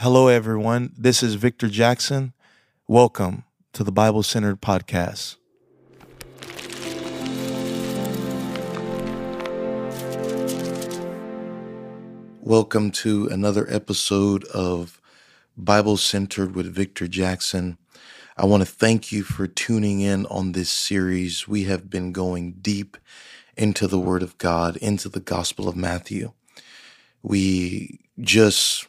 Hello, everyone. This is Victor Jackson. Welcome to the Bible Centered Podcast. Welcome to another episode of Bible Centered with Victor Jackson. I want to thank you for tuning in on this series. We have been going deep into the Word of God, into the Gospel of Matthew. We just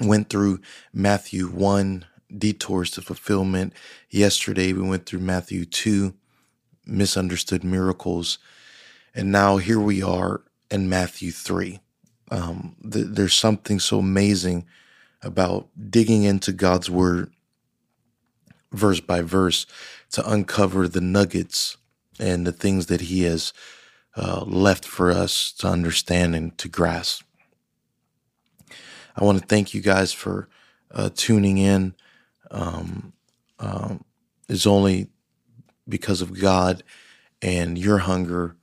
went through Matthew 1, detours to fulfillment. Yesterday, we went through Matthew 2, misunderstood miracles. And now here we are in Matthew 3. Um, th- there's something so amazing about digging into God's word verse by verse to uncover the nuggets and the things that He has uh, left for us to understand and to grasp. I want to thank you guys for uh, tuning in. Um, um, it's only because of God and your hunger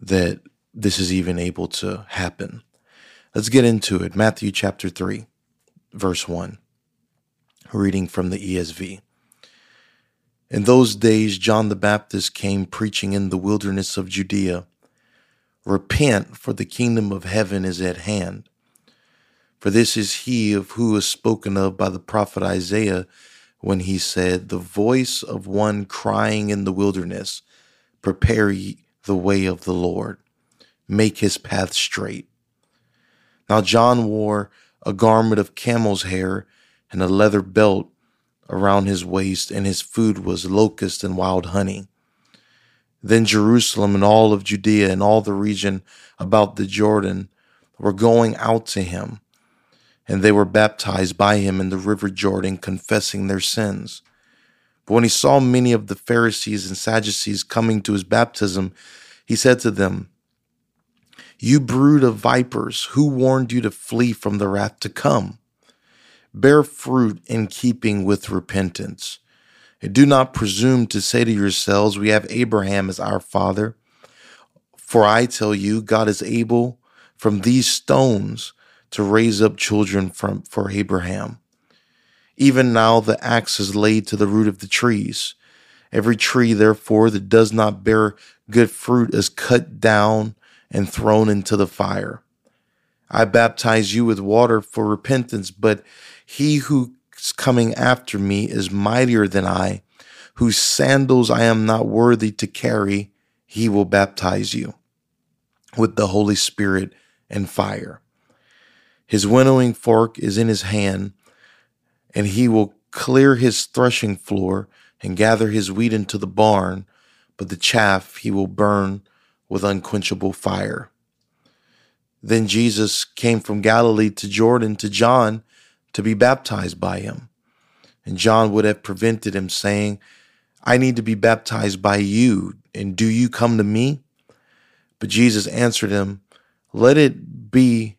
that this is even able to happen. Let's get into it. Matthew chapter 3, verse 1, reading from the ESV. In those days, John the Baptist came preaching in the wilderness of Judea Repent, for the kingdom of heaven is at hand. For this is he of who is spoken of by the prophet Isaiah when he said, The voice of one crying in the wilderness, Prepare ye the way of the Lord, make his path straight. Now John wore a garment of camel's hair and a leather belt around his waist, and his food was locust and wild honey. Then Jerusalem and all of Judea and all the region about the Jordan were going out to him and they were baptized by him in the river Jordan, confessing their sins. But when he saw many of the Pharisees and Sadducees coming to his baptism, he said to them, You brood of vipers, who warned you to flee from the wrath to come? Bear fruit in keeping with repentance. And do not presume to say to yourselves, We have Abraham as our father. For I tell you, God is able from these stones to raise up children from, for Abraham. Even now the axe is laid to the root of the trees. Every tree, therefore, that does not bear good fruit is cut down and thrown into the fire. I baptize you with water for repentance, but he who is coming after me is mightier than I, whose sandals I am not worthy to carry. He will baptize you with the Holy Spirit and fire. His winnowing fork is in his hand, and he will clear his threshing floor and gather his wheat into the barn, but the chaff he will burn with unquenchable fire. Then Jesus came from Galilee to Jordan to John to be baptized by him. And John would have prevented him, saying, I need to be baptized by you, and do you come to me? But Jesus answered him, Let it be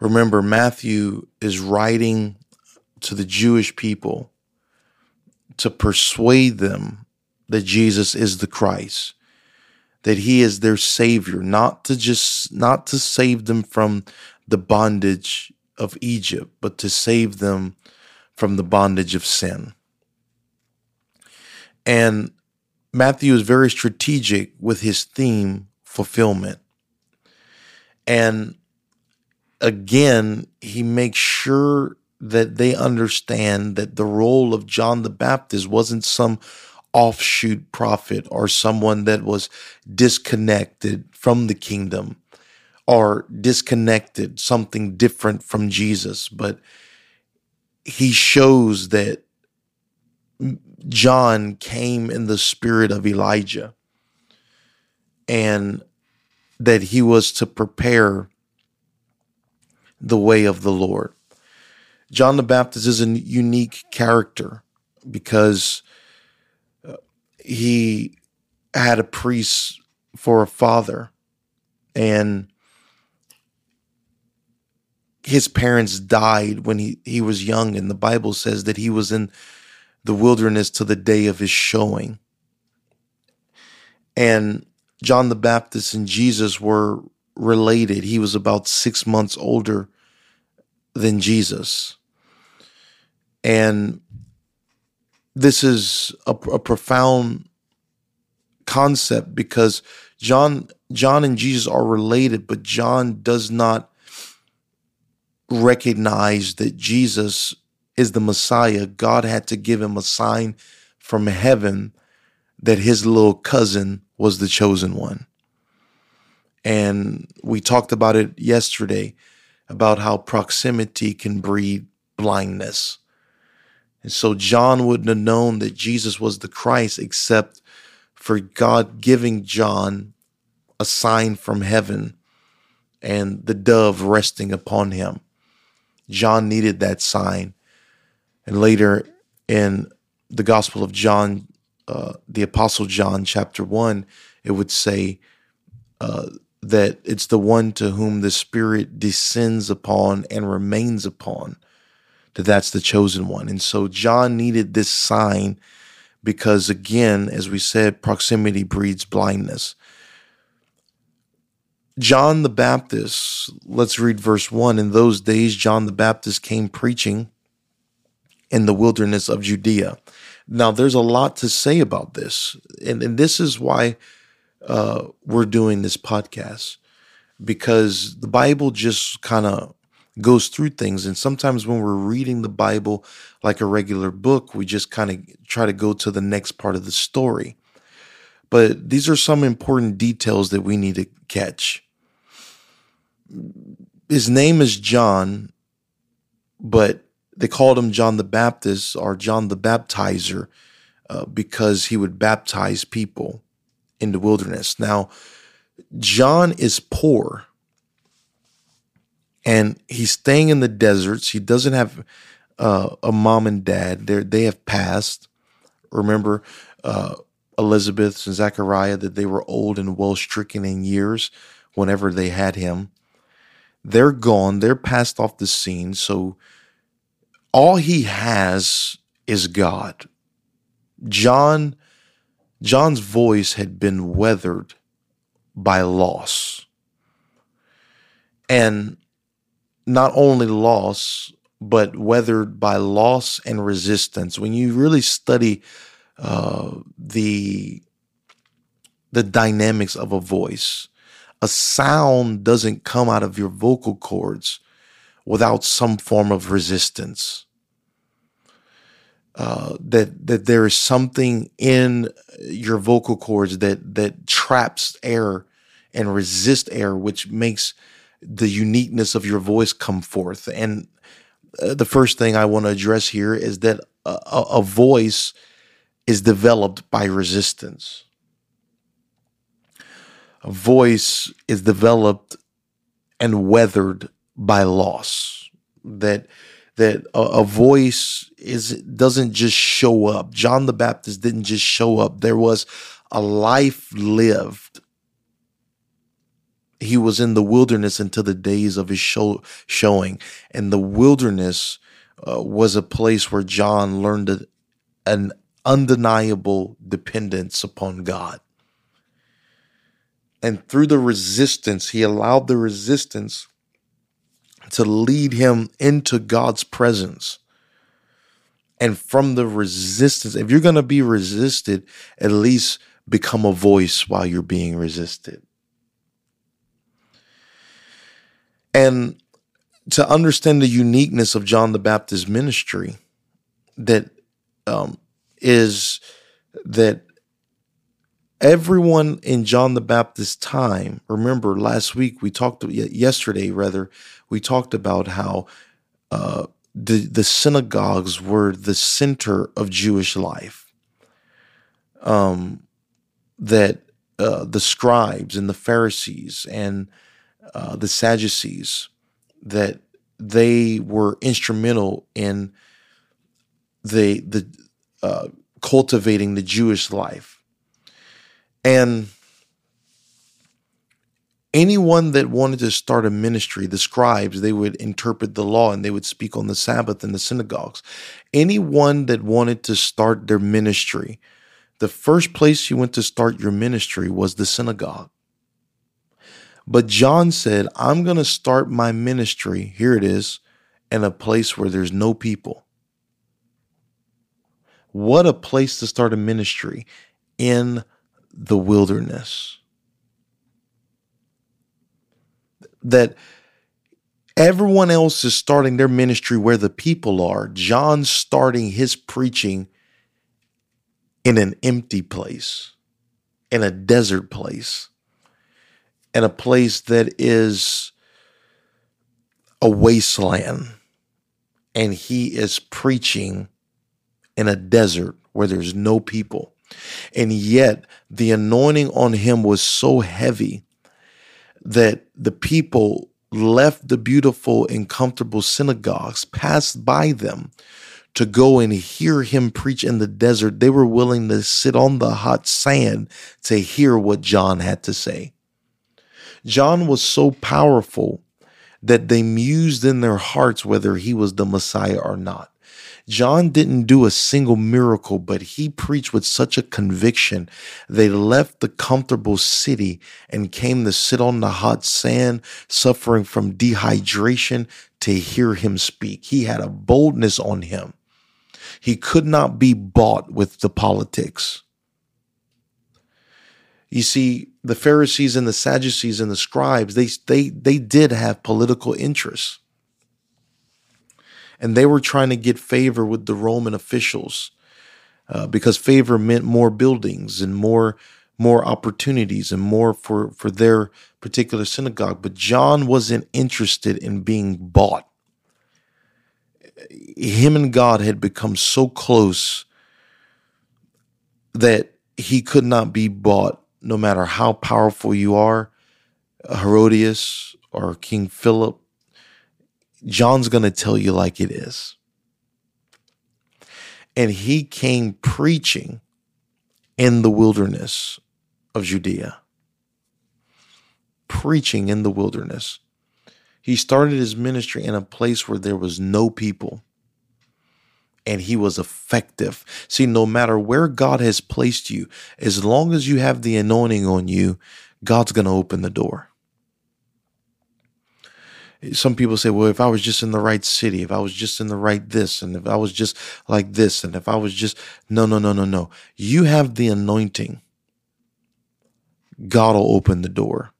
Remember, Matthew is writing to the Jewish people to persuade them that Jesus is the Christ, that he is their savior, not to just not to save them from the bondage of Egypt, but to save them from the bondage of sin. And Matthew is very strategic with his theme fulfillment. And again, he makes sure that they understand that the role of John the Baptist wasn't some offshoot prophet or someone that was disconnected from the kingdom or disconnected, something different from Jesus, but he shows that John came in the spirit of Elijah and that he was to prepare the way of the Lord. John the Baptist is a unique character because uh, he had a priest for a father and his parents died when he, he was young and the bible says that he was in the wilderness to the day of his showing and john the baptist and jesus were related he was about six months older than jesus and this is a, a profound concept because John John and Jesus are related, but John does not recognize that Jesus is the Messiah. God had to give him a sign from heaven that his little cousin was the chosen one. And we talked about it yesterday about how proximity can breed blindness. And so John wouldn't have known that Jesus was the Christ except for God giving John a sign from heaven and the dove resting upon him. John needed that sign. And later in the Gospel of John, uh, the Apostle John, chapter 1, it would say uh, that it's the one to whom the Spirit descends upon and remains upon, that that's the chosen one. And so John needed this sign because, again, as we said, proximity breeds blindness. John the Baptist, let's read verse 1. In those days, John the Baptist came preaching in the wilderness of Judea. Now, there's a lot to say about this. And, and this is why uh, we're doing this podcast, because the Bible just kind of goes through things. And sometimes when we're reading the Bible like a regular book, we just kind of try to go to the next part of the story. But these are some important details that we need to catch his name is John, but they called him John the Baptist or John the Baptizer uh, because he would baptize people in the wilderness. Now, John is poor and he's staying in the deserts. He doesn't have uh, a mom and dad. They they have passed. Remember uh, Elizabeth and Zachariah that they were old and well stricken in years whenever they had him. They're gone. They're passed off the scene. So all he has is God. John John's voice had been weathered by loss. And not only loss, but weathered by loss and resistance. When you really study uh, the the dynamics of a voice, a sound doesn't come out of your vocal cords without some form of resistance. Uh, that that there is something in your vocal cords that that traps air and resists air, which makes the uniqueness of your voice come forth. And uh, the first thing I want to address here is that a, a voice is developed by resistance a voice is developed and weathered by loss. That that a, a, voice is doesn't just show up. John the Baptist didn't just show up. There was a life lived. He was in the wilderness until the days of his show, showing, and the wilderness uh, was a place where John learned an undeniable dependence upon God. And through the resistance, he allowed the resistance to lead him into God's presence. And from the resistance, if you're going to be resisted, at least become a voice while you're being resisted. And to understand the uniqueness of John the Baptist ministry, that um, is that everyone in John the Baptist's time, remember last week we talked, yesterday rather, we talked about how uh, the, the synagogues were the center of Jewish life. Um, that uh, the scribes and the Pharisees and uh, the Sadducees, that they were instrumental in the the uh, cultivating the Jewish life, and anyone that wanted to start a ministry, the scribes, they would interpret the law and they would speak on the Sabbath in the synagogues. Anyone that wanted to start their ministry, the first place you went to start your ministry was the synagogue. But John said, I'm going to start my ministry, here it is, in a place where there's no people. What a place to start a ministry in the wilderness. That everyone else is starting their ministry where the people are. John's starting his preaching in an empty place, in a desert place in a place that is a wasteland and he is preaching in a desert where there's no people. And yet the anointing on him was so heavy that the people left the beautiful and comfortable synagogues, passed by them to go and hear him preach in the desert. They were willing to sit on the hot sand to hear what John had to say. John was so powerful that they mused in their hearts whether he was the Messiah or not. John didn't do a single miracle, but he preached with such a conviction. They left the comfortable city and came to sit on the hot sand, suffering from dehydration to hear him speak. He had a boldness on him. He could not be bought with the politics. You see, the Pharisees and the Sadducees and the scribes, they, they, they did have political interests. And they were trying to get favor with the Roman officials uh, because favor meant more buildings and more more opportunities and more for, for their particular synagogue. But John wasn't interested in being bought. Him and God had become so close that he could not be bought no matter how powerful you are, Herodias or King Philip, John's going to tell you like it is. And he came preaching in the wilderness of Judea. Preaching in the wilderness. He started his ministry in a place where there was no people and he was effective. See, no matter where God has placed you, as long as you have the anointing on you, God's going to open the door. Some people say, well, if I was just in the right city, if I was just in the right this, and if I was just like this, and if I was just, no, no, no, no, no. You have the anointing. God will open the door.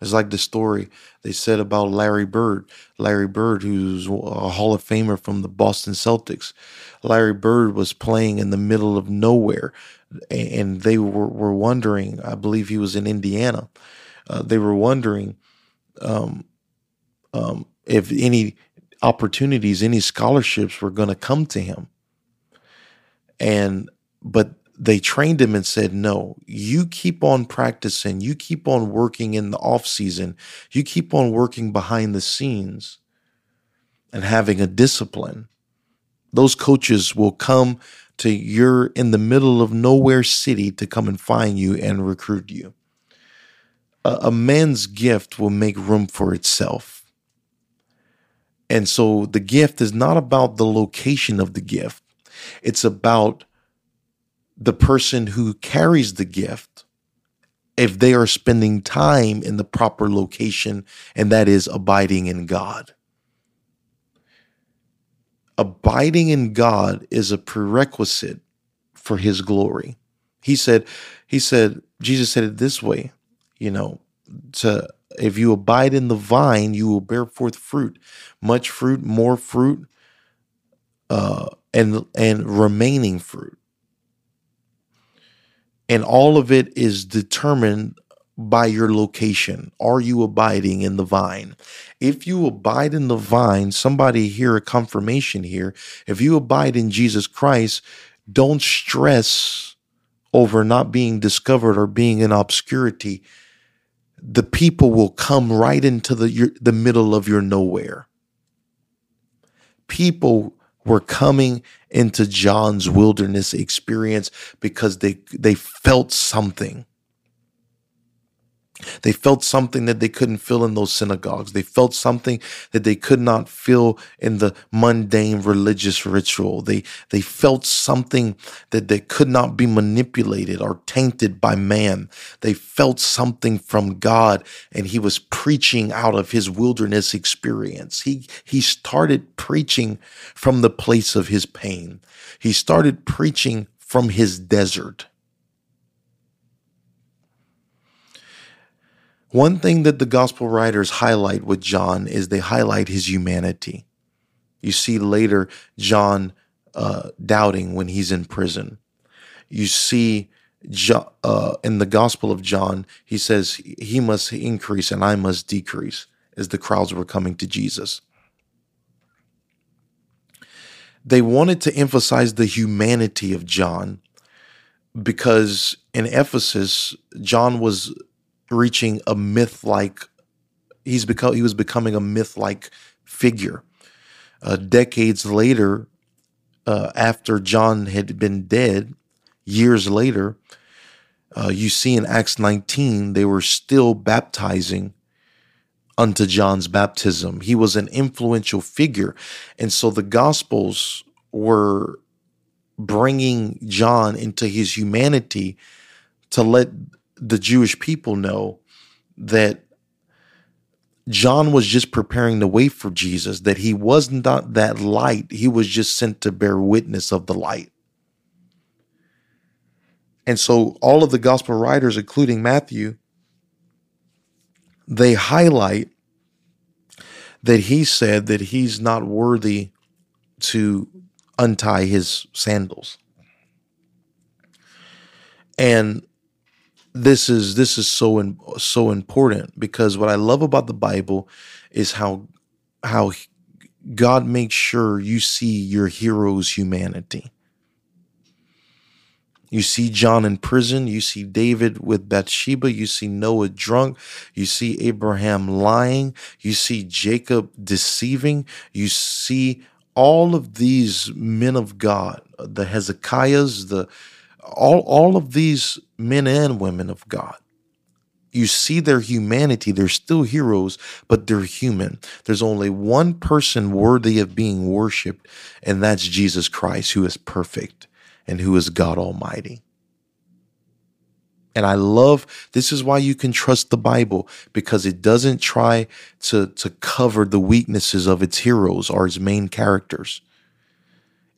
It's like the story they said about Larry Bird. Larry Bird, who's a Hall of Famer from the Boston Celtics. Larry Bird was playing in the middle of nowhere, and they were, were wondering, I believe he was in Indiana. Uh, they were wondering um, um, if any opportunities, any scholarships were going to come to him. And, but they trained him and said, no, you keep on practicing. You keep on working in the off season. You keep on working behind the scenes and having a discipline. Those coaches will come to your in the middle of nowhere city to come and find you and recruit you. A, a man's gift will make room for itself. And so the gift is not about the location of the gift. It's about the person who carries the gift if they are spending time in the proper location, and that is abiding in God. Abiding in God is a prerequisite for his glory. He said, he said, Jesus said it this way, you know, to if you abide in the vine, you will bear forth fruit, much fruit, more fruit, uh, and and remaining fruit. And all of it is determined by your location. Are you abiding in the vine? If you abide in the vine, somebody hear a confirmation here. If you abide in Jesus Christ, don't stress over not being discovered or being in obscurity. The people will come right into the your, the middle of your nowhere. people were coming into John's wilderness experience because they they felt something. They felt something that they couldn't feel in those synagogues. They felt something that they could not feel in the mundane religious ritual. They, they felt something that they could not be manipulated or tainted by man. They felt something from God and he was preaching out of his wilderness experience. He, he started preaching from the place of his pain. He started preaching from his desert. One thing that the gospel writers highlight with John is they highlight his humanity. You see later John uh, doubting when he's in prison. You see jo- uh, in the Gospel of John, he says he must increase and I must decrease as the crowds were coming to Jesus. They wanted to emphasize the humanity of John because in Ephesus, John was reaching a myth like he's become he was becoming a myth like figure. Uh, decades later, uh, after John had been dead, years later, uh, you see in Acts 19, they were still baptizing unto John's baptism. He was an influential figure. And so the Gospels were bringing John into his humanity to let the Jewish people know that John was just preparing the way for Jesus, that he was not that light. He was just sent to bear witness of the light. And so all of the gospel writers, including Matthew, they highlight that he said that he's not worthy to untie his sandals. And this is this is so in, so important because what I love about the Bible is how how God makes sure you see your hero's humanity. You see John in prison. You see David with Bathsheba. You see Noah drunk. You see Abraham lying. You see Jacob deceiving. You see all of these men of God, the Hezekiahs, the all, all of these men and women of God, you see their humanity. They're still heroes, but they're human. There's only one person worthy of being worshiped, and that's Jesus Christ, who is perfect and who is God Almighty. And I love this is why you can trust the Bible because it doesn't try to, to cover the weaknesses of its heroes or its main characters.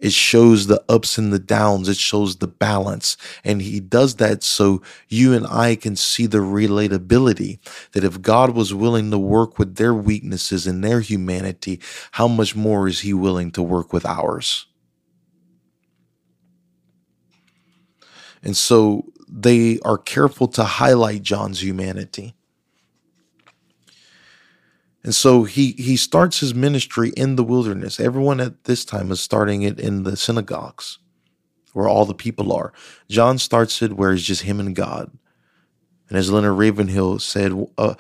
It shows the ups and the downs. It shows the balance. And he does that so you and I can see the relatability that if God was willing to work with their weaknesses and their humanity, how much more is he willing to work with ours? And so they are careful to highlight John's humanity. And so he he starts his ministry in the wilderness. Everyone at this time is starting it in the synagogues, where all the people are. John starts it where it's just him and God. And as Leonard Ravenhill said, uh,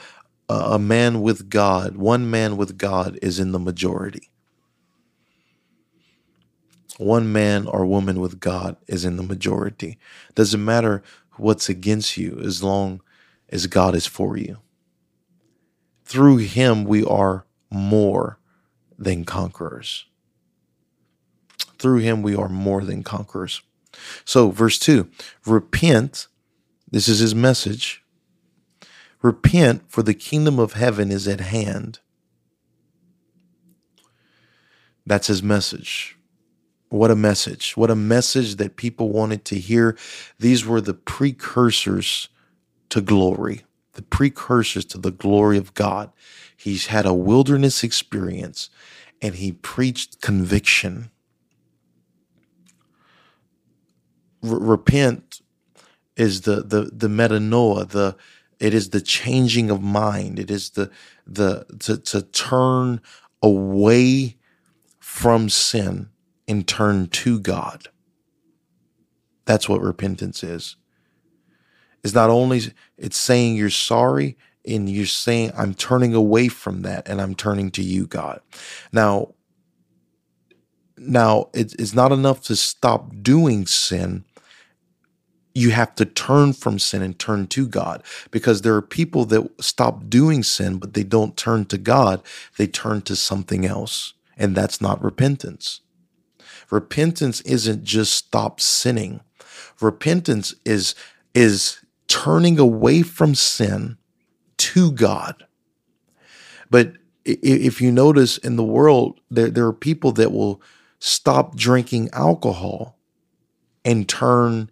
a, a man with God, one man with God is in the majority. One man or woman with God is in the majority. Doesn't matter what's against you as long as God is for you through him we are more than conquerors. Through him we are more than conquerors. So, verse 2 repent. This is his message. Repent, for the kingdom of heaven is at hand. That's his message. What a message. What a message that people wanted to hear. These were the precursors to glory the precursors to the glory of God. He's had a wilderness experience and he preached conviction. Repent is the the the metanoia, the it is the changing of mind. It is the the to to turn away from sin and turn to God. That's what repentance is is not only it's saying you're sorry and you're saying I'm turning away from that and I'm turning to you, God. Now, now it's not enough to stop doing sin you have to turn from sin and turn to God because there are people that stop doing sin, but they don't turn to God. They turn to something else. And that's not repentance. Repentance isn't just stop sinning. Repentance is, is turning away from sin to God. But if you notice in the world, there, there are people that will stop drinking alcohol and turn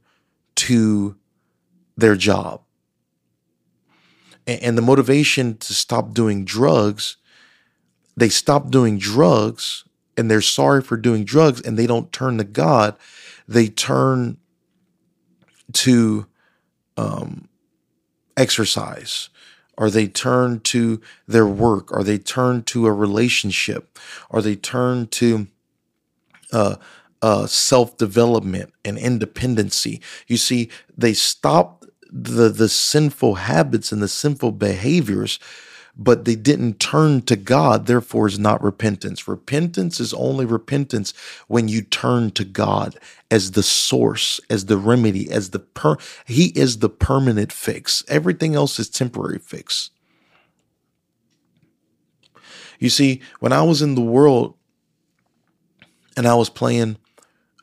to their job. And the motivation to stop doing drugs, they stop doing drugs and they're sorry for doing drugs and they don't turn to God. They turn to um, exercise? Are they turned to their work? Are they turned to a relationship? Are they turned to uh, uh, self development and independency. You see, they stop the the sinful habits and the sinful behaviors, but they didn't turn to God. Therefore, is not repentance. Repentance is only repentance when you turn to God as the source, as the remedy, as the per. He is the permanent fix. Everything else is temporary fix. You see, when I was in the world and I was playing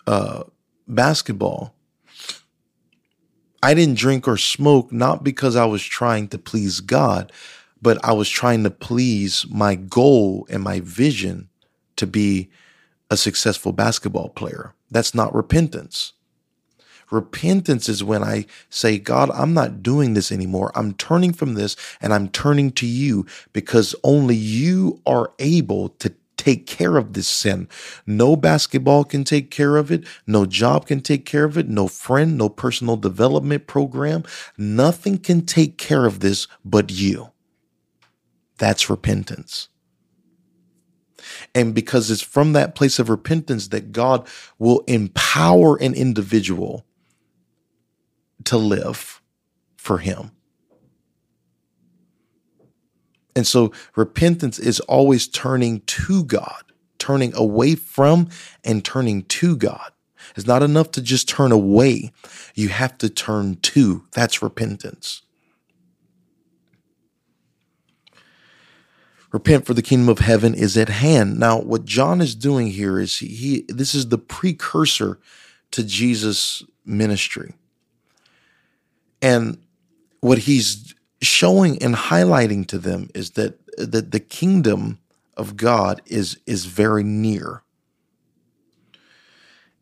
uh, basketball, I didn't drink or smoke not because I was trying to please God, but I was trying to please my goal and my vision to be a successful basketball player. That's not repentance. Repentance is when I say, God, I'm not doing this anymore. I'm turning from this and I'm turning to you because only you are able to take care of this sin. No basketball can take care of it. No job can take care of it. No friend, no personal development program. Nothing can take care of this but you. That's repentance. And because it's from that place of repentance that God will empower an individual to live for Him. And so repentance is always turning to God, turning away from and turning to God. It's not enough to just turn away. You have to turn to. That's repentance. Repent for the kingdom of heaven is at hand. Now, what John is doing here is he, he this is the precursor to Jesus' ministry. And what he's showing and highlighting to them is that that the kingdom of God is is very near.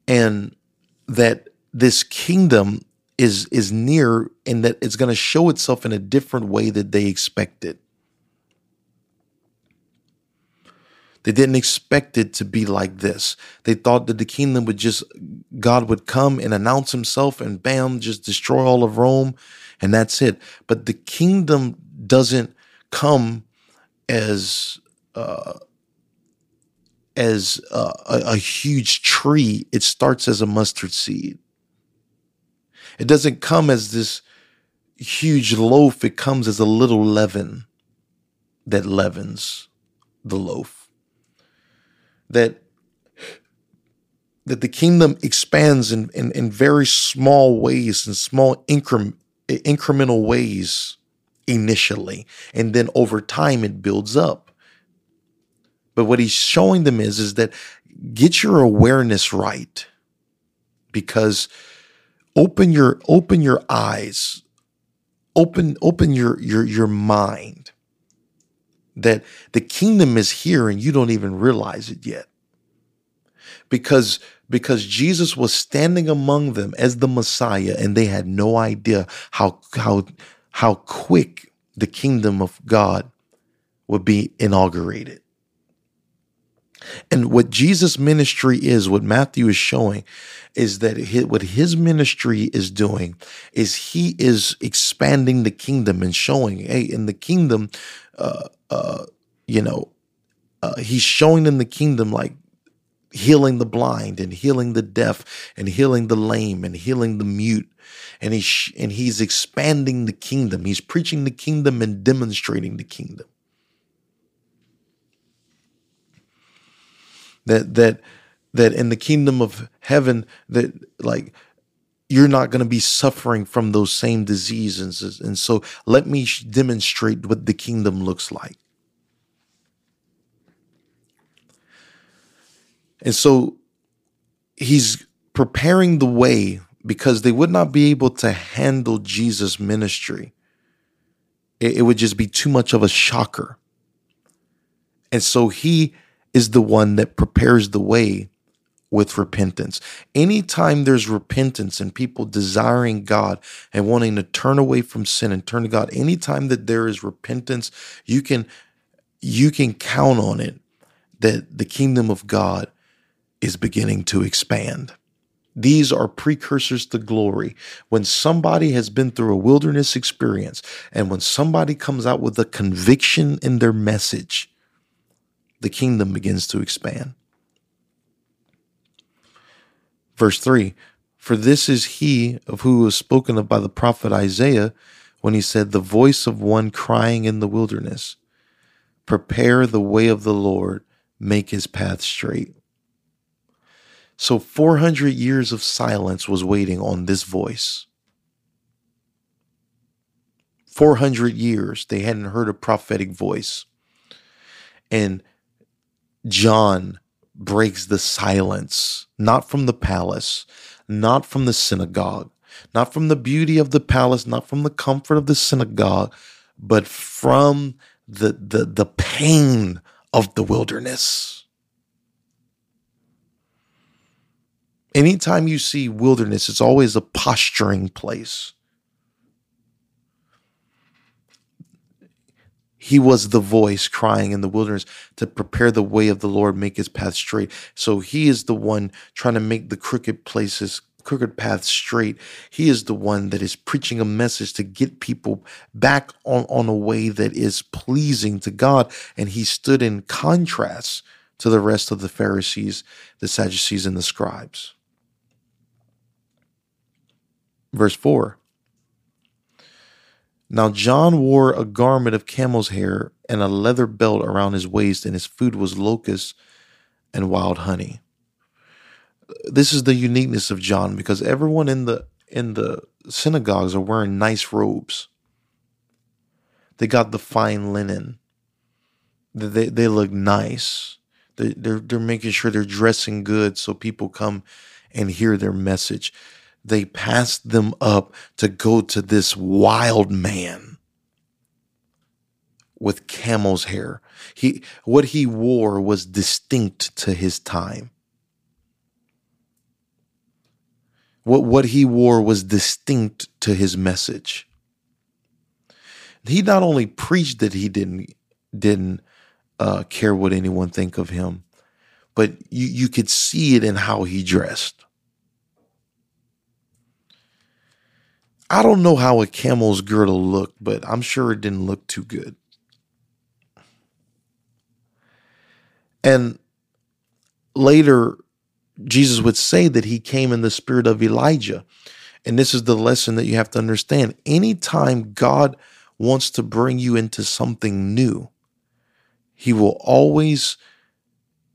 And that this kingdom is is near and that it's going to show itself in a different way that they expected. They didn't expect it to be like this. They thought that the kingdom would just, God would come and announce himself and bam, just destroy all of Rome and that's it. But the kingdom doesn't come as, uh, as a, a huge tree. It starts as a mustard seed. It doesn't come as this huge loaf. It comes as a little leaven that leavens the loaf that that the kingdom expands in, in, in very small ways, in small incre- incremental ways initially, and then over time it builds up. But what he's showing them is, is that get your awareness right. Because open your open your eyes. Open open your your your mind that the kingdom is here and you don't even realize it yet. Because because Jesus was standing among them as the Messiah and they had no idea how how how quick the kingdom of God would be inaugurated. And what Jesus' ministry is, what Matthew is showing, is that his, what his ministry is doing is he is expanding the kingdom and showing, hey, in the kingdom, uh, uh, you know, uh, he's showing them the kingdom like healing the blind and healing the deaf and healing the lame and healing the mute. And he's and he's expanding the kingdom. He's preaching the kingdom and demonstrating the kingdom. That that that in the kingdom of heaven that like you're not going to be suffering from those same diseases. And so let me demonstrate what the kingdom looks like and so he's preparing the way because they would not be able to handle Jesus' ministry. It, it, would just be too much of a shocker. And so he is the one that prepares the way with repentance. Anytime there's repentance and people desiring God and wanting to turn away from sin and turn to God, anytime that there is repentance, you can you can count on it that the kingdom of God is beginning to expand. These are precursors to glory. When somebody has been through a wilderness experience and when somebody comes out with a conviction in their message, the kingdom begins to expand. Verse 3 For this is he of who was spoken of by the prophet Isaiah when he said, The voice of one crying in the wilderness, Prepare the way of the Lord, make his path straight. So 400 years of silence was waiting on this voice. 400 years they hadn't heard a prophetic voice. And John breaks the silence, not from the palace, not from the synagogue, not from the beauty of the palace, not from the comfort of the synagogue, but from the, the, the pain of the wilderness. Anytime you see wilderness, it's always a posturing place. He was the voice crying in the wilderness to prepare the way of the Lord, make his path straight. So he is the one trying to make the crooked places, crooked paths straight. He is the one that is preaching a message to get people back on, on a way that is pleasing to God. And he stood in contrast to the rest of the Pharisees, the Sadducees, and the scribes. Verse 4 Now John wore a garment of camel's hair and a leather belt around his waist, and his food was locusts and wild honey. This is the uniqueness of John because everyone in the in the synagogues are wearing nice robes. They got the fine linen. They, they look nice. They, they're, they're making sure they're dressing good so people come and hear their message they passed them up to go to this wild man with camel's hair. He what he wore was distinct to his time. What what he wore was distinct to his message. He not only preached that he didn't didn't uh, care what anyone think of him, but you you could see it in how he dressed. I don't know how a camel's girdle looked, but I'm sure it didn't look too good. And later, Jesus would say that he came in the spirit of Elijah. And this is the lesson that you have to understand. Anytime God wants to bring you into something new, he will always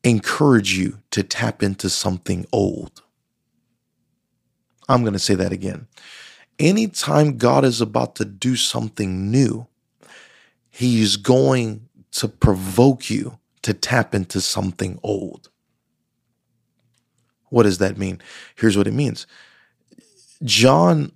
encourage you to tap into something old. I'm going to say that again anytime God is about to do something new, He's going to provoke you to tap into something old. What does that mean? Here's what it means John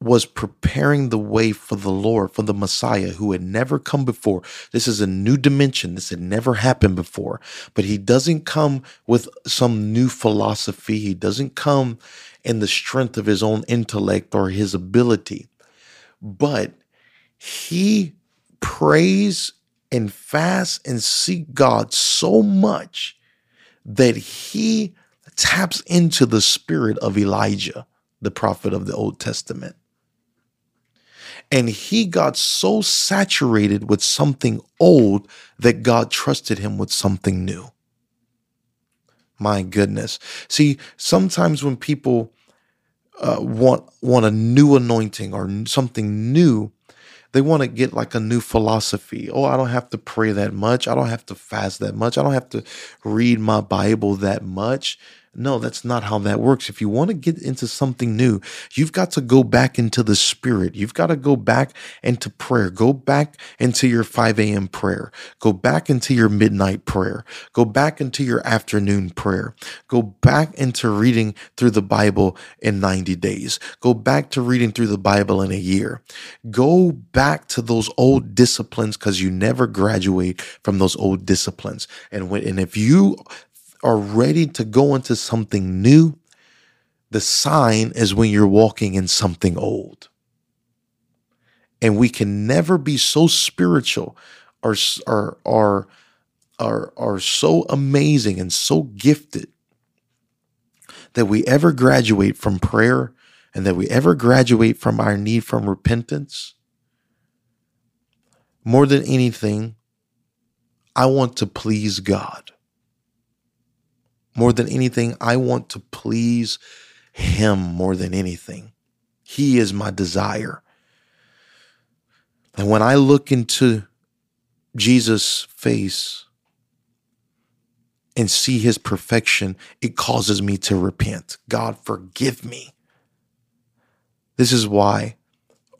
was preparing the way for the Lord, for the Messiah who had never come before. This is a new dimension. This had never happened before. But he doesn't come with some new philosophy. He doesn't come in the strength of his own intellect or his ability. But he prays and fasts and seek God so much that he taps into the spirit of Elijah, the prophet of the Old Testament. And he got so saturated with something old that God trusted him with something new. My goodness. See, sometimes when people uh, want want a new anointing or something new, they want to get like a new philosophy. Oh, I don't have to pray that much. I don't have to fast that much. I don't have to read my Bible that much. No, that's not how that works. If you want to get into something new, you've got to go back into the spirit. You've got to go back into prayer. Go back into your 5 a.m. prayer. Go back into your midnight prayer. Go back into your afternoon prayer. Go back into reading through the Bible in 90 days. Go back to reading through the Bible in a year. Go back to those old disciplines because you never graduate from those old disciplines. And when, and if you are ready to go into something new, the sign is when you're walking in something old. And we can never be so spiritual or, or, or, are, are so amazing and so gifted that we ever graduate from prayer and that we ever graduate from our need from repentance. More than anything, I want to please God. More than anything, I want to please Him more than anything. He is my desire. And when I look into Jesus' face and see his perfection, it causes me to repent. God, forgive me. This is why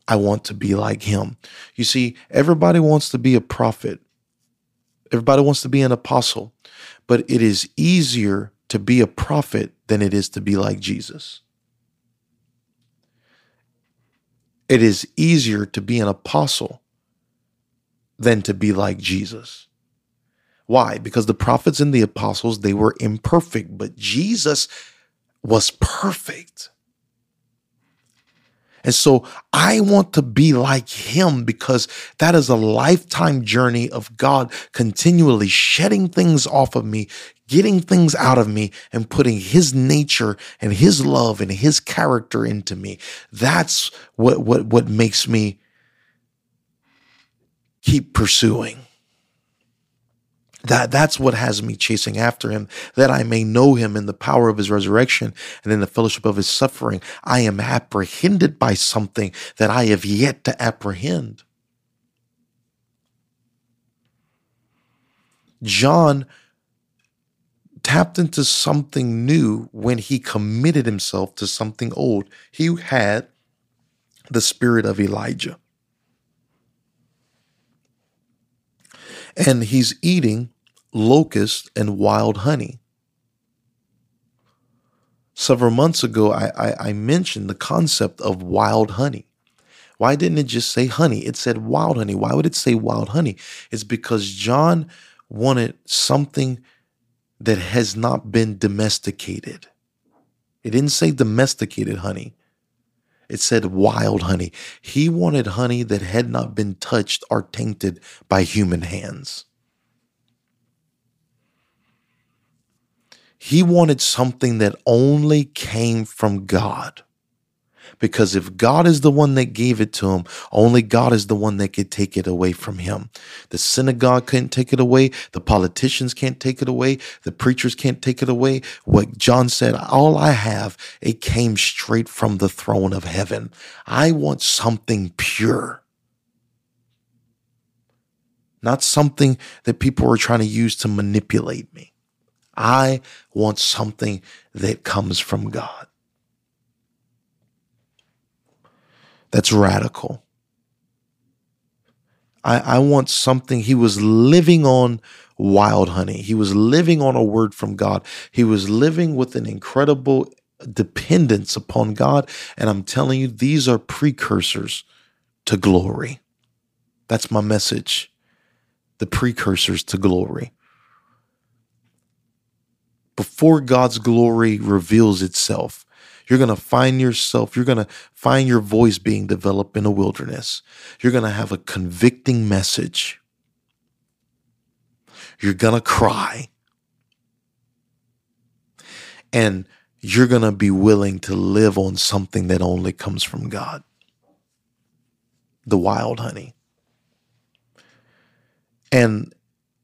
I want to be like him. You see, everybody wants to be a prophet, everybody wants to be an apostle but it is easier to be a prophet than it is to be like Jesus. It is easier to be an apostle than to be like Jesus. Why? Because the prophets and the apostles, they were imperfect, but Jesus was perfect. And so I want to be like him because that is a lifetime journey of God continually shedding things off of me, getting things out of me and putting his nature and his love and his character into me. That's what, what, what makes me keep pursuing. That, that's what has me chasing after him, that I may know him in the power of his resurrection and in the fellowship of his suffering. I am apprehended by something that I have yet to apprehend. John tapped into something new when he committed himself to something old. He had the spirit of Elijah. And he's eating locust and wild honey. Several months ago, I, I, I, mentioned the concept of wild honey. Why didn't it just say honey? It said wild honey. Why would it say wild honey? It's because John wanted something that has not been domesticated. It didn't say domesticated honey. It said wild honey. He wanted honey that had not been touched or tainted by human hands. He wanted something that only came from God. Because if God is the one that gave it to him, only God is the one that could take it away from him. The synagogue couldn't take it away. The politicians can't take it away. The preachers can't take it away. What John said, all I have, it came straight from the throne of heaven. I want something pure. Not something that people are trying to use to manipulate me. I want something that comes from God. That's radical. I, I want something. He was living on wild honey. He was living on a word from God. He was living with an incredible dependence upon God. And I'm telling you, these are precursors to glory. That's my message. The precursors to glory. Before God's glory reveals itself, you're going to find yourself, you're going to find your voice being developed in a wilderness. You're going to have a convicting message. You're going to cry. And you're going to be willing to live on something that only comes from God the wild honey. And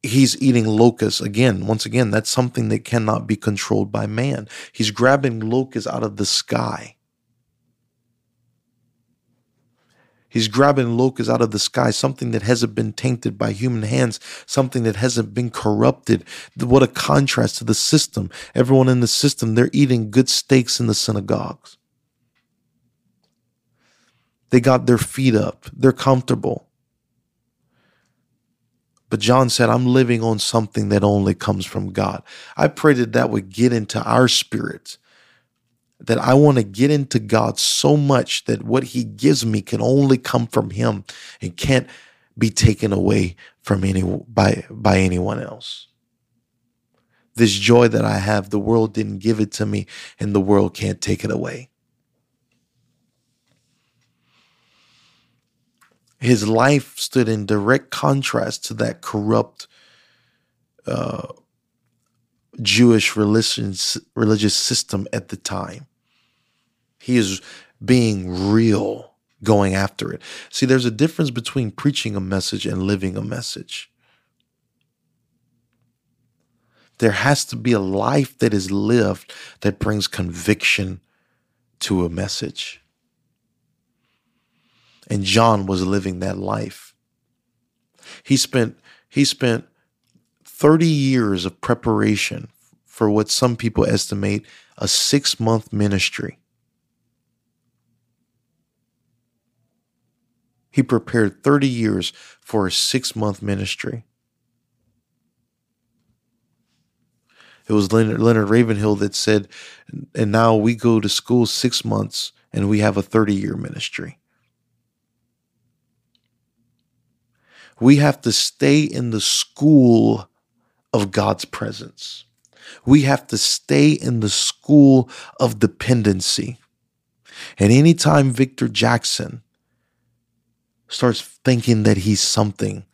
he's eating locusts again once again that's something that cannot be controlled by man he's grabbing locusts out of the sky He's grabbing locusts out of the sky, something that hasn't been tainted by human hands, something that hasn't been corrupted. What a contrast to the system. Everyone in the system, they're eating good steaks in the synagogues. They got their feet up, they're comfortable. But John said, I'm living on something that only comes from God. I pray that that would get into our spirits that I want to get into God so much that what He gives me can only come from Him and can't be taken away from any by by anyone else. This joy that I have, the world didn't give it to me, and the world can't take it away. His life stood in direct contrast to that corrupt uh, Jewish religious, religious system at the time. He is being real, going after it. See, there's a difference between preaching a message and living a message. There has to be a life that is lived that brings conviction to a message. And John was living that life. He spent he spent 30 years of preparation for what some people estimate a 6-month ministry. He prepared 30 years for a six month ministry. It was Leonard, Leonard Ravenhill that said, and now we go to school six months and we have a 30 year ministry. We have to stay in the school of God's presence. We have to stay in the school of dependency. And anytime Victor Jackson starts thinking that he's something,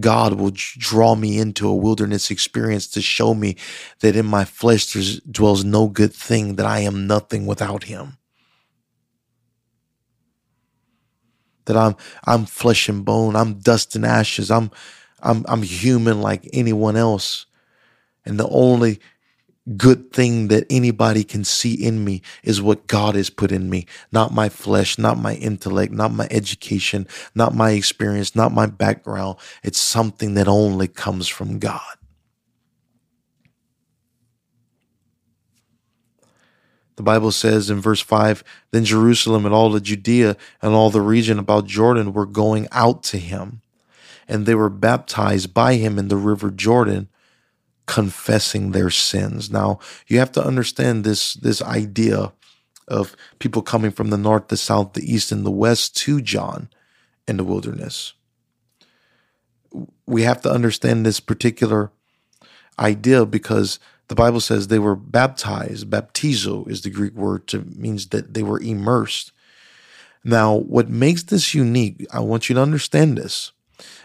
God will draw me into a wilderness experience to show me that in my flesh dwells no good thing, that I am nothing without him. That I'm I'm flesh and bone, I'm dust and ashes, I'm I'm I'm human like anyone else. And the only good thing that anybody can see in me is what God has put in me, not my flesh, not my intellect, not my education, not my experience, not my background. It's something that only comes from God. The Bible says in verse 5 Then Jerusalem and all the Judea and all the region about Jordan were going out to him, and they were baptized by him in the river Jordan confessing their sins. Now, you have to understand this this idea of people coming from the north, the south, the east, and the west to John in the wilderness. We have to understand this particular idea because the Bible says they were baptized. Baptizo is the Greek word to means that they were immersed. Now, what makes this unique, I want you to understand this.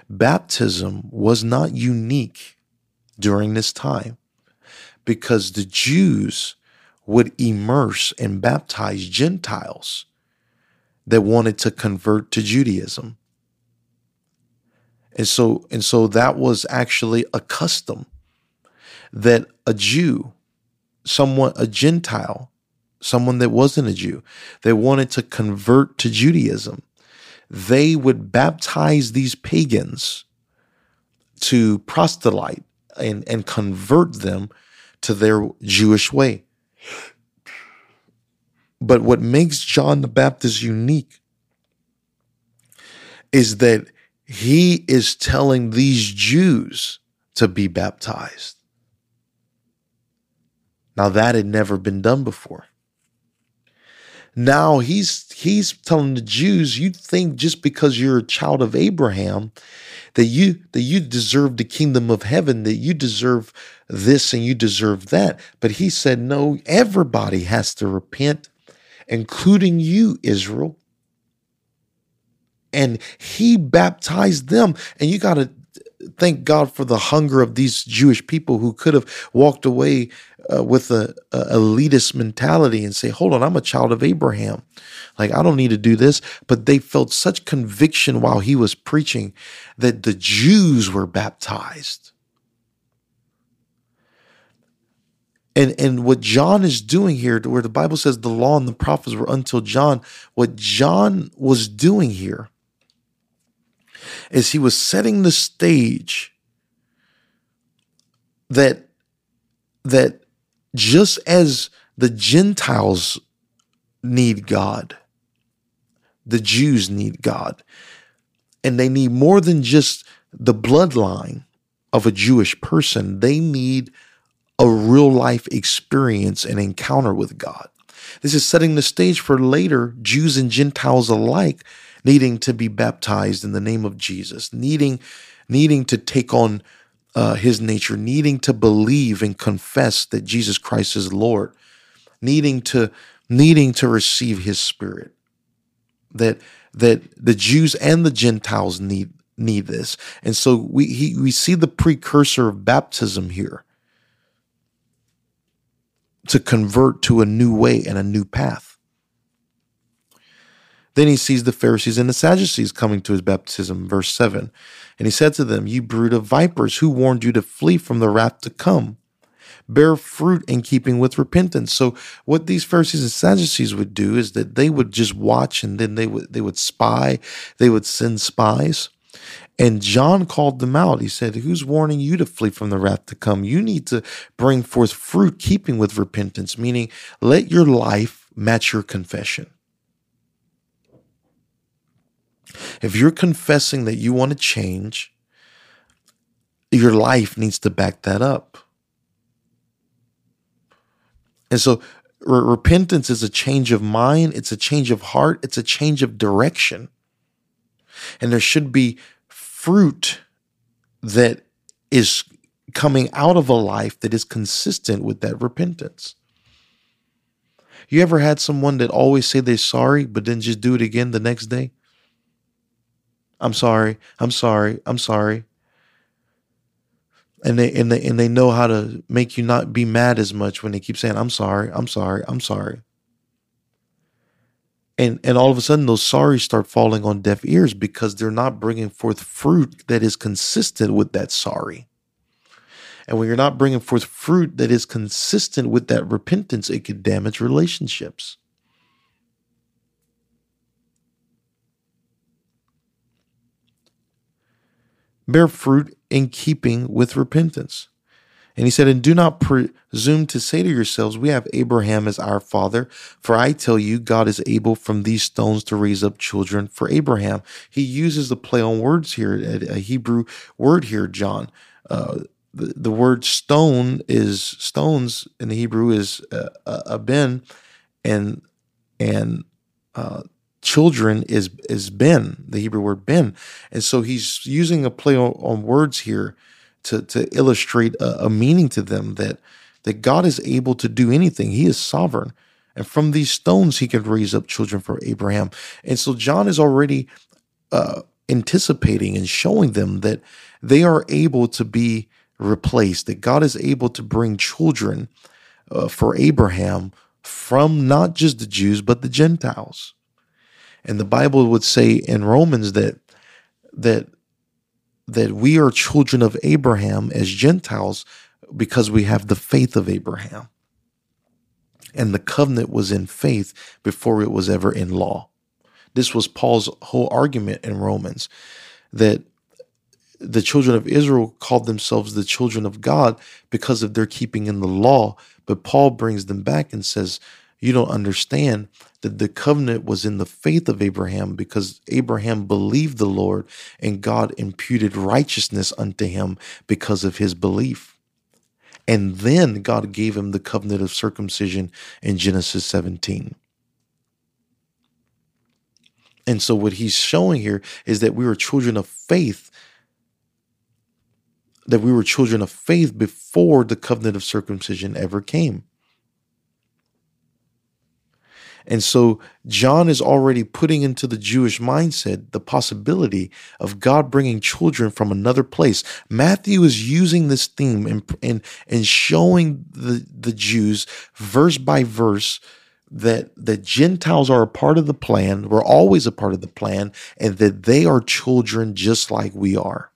Baptism was not unique during this time because the Jews would immerse and baptize Gentiles that wanted to convert to Judaism. And so and so that was actually a custom that a Jew, someone a Gentile, someone that wasn't a Jew, that wanted to convert to Judaism, they would baptize these pagans to proselyte and, and convert them to their Jewish way. But what makes John the Baptist unique is that he is telling these Jews to be baptized. Now that had never been done before. Now he's he's telling the Jews, you think just because you're a child of Abraham that you that you deserve the kingdom of heaven, that you deserve this and you deserve that. But he said, no, everybody has to repent, including you, Israel. And he baptized them. And you got to thank God for the hunger of these Jewish people who could have walked away uh, with a, a, elitist mentality and say, hold on, I'm a child of Abraham. Like, I don't need to do this. But they felt such conviction while he was preaching that the Jews were baptized. And, and what John is doing here, where the Bible says the law and the prophets were until John, what John was doing here is he was setting the stage that that just as the Gentiles need God, the Jews need God, and they need more than just the bloodline of a Jewish person. They need a real life experience and encounter with God. This is setting the stage for later Jews and Gentiles alike needing to be baptized in the name of Jesus, needing needing to take on uh, his nature, needing to believe and confess that Jesus Christ is Lord, needing to needing to receive his spirit. That that the Jews and the Gentiles need need this. And so we he, we see the precursor of baptism here to convert to a new way and a new path. Then he sees the Pharisees and the Sadducees coming to his baptism, verse 7. And he said to them, You brood of vipers, who warned you to flee from the wrath to come? Bear fruit in keeping with repentance. So what these Pharisees and Sadducees would do is that they would just watch and then they would they would spy, they would send spies. And John called them out. He said, Who's warning you to flee from the wrath to come? You need to bring forth fruit keeping with repentance, meaning let your life match your confession. If you're confessing that you want to change, your life needs to back that up. And so repentance is a change of mind, it's a change of heart, it's a change of direction. And there should be fruit that is coming out of a life that is consistent with that repentance. You ever had someone that always say they're sorry, but then just do it again the next day? I'm sorry. I'm sorry. I'm sorry. And they and they and they know how to make you not be mad as much when they keep saying, I'm sorry, I'm sorry, I'm sorry. And and all of a sudden those sorries start falling on deaf ears because they're not bringing forth fruit that is consistent with that sorry. And when you're not bringing forth fruit that is consistent with that repentance, it could damage relationships. Bear fruit in keeping with repentance. And he said, And do not presume to say to yourselves, We have Abraham as our father. For I tell you, God is able from these stones to raise up children for Abraham. He uses the play on words here, a Hebrew word here, John. Uh, the, the word stone is stones in the Hebrew is uh, a ben, and and uh, children is is ben, the Hebrew word ben, and so he's using a play on, on words here to to illustrate a, a, meaning to them that that God is able to do anything. He is sovereign, and from these stones he can raise up children for Abraham. And so John is already uh, anticipating and showing them that they are able to be replaced. That God is able to bring children uh, for Abraham from not just the Jews but the Gentiles. And the Bible would say in Romans that that that we are children of Abraham as Gentiles because we have the faith of Abraham. And the covenant was in faith before it was ever in law. This was Paul's whole argument in Romans that the children of Israel called themselves the children of God because of their keeping in the law. But Paul brings them back and says, You don't understand that the covenant was in the faith of Abraham because Abraham believed the Lord and God imputed righteousness unto him because of his belief. And then God gave him the covenant of circumcision in Genesis 17. And so, what he's showing here is that we were children of faith, that we were children of faith before the covenant of circumcision ever came. And so John is already putting into the Jewish mindset the possibility of God bringing children from another place. Matthew is using this theme and, and, and showing the, the Jews verse by verse that the Gentiles are a part of the plan, we're always a part of the plan, and that they are children just like we are.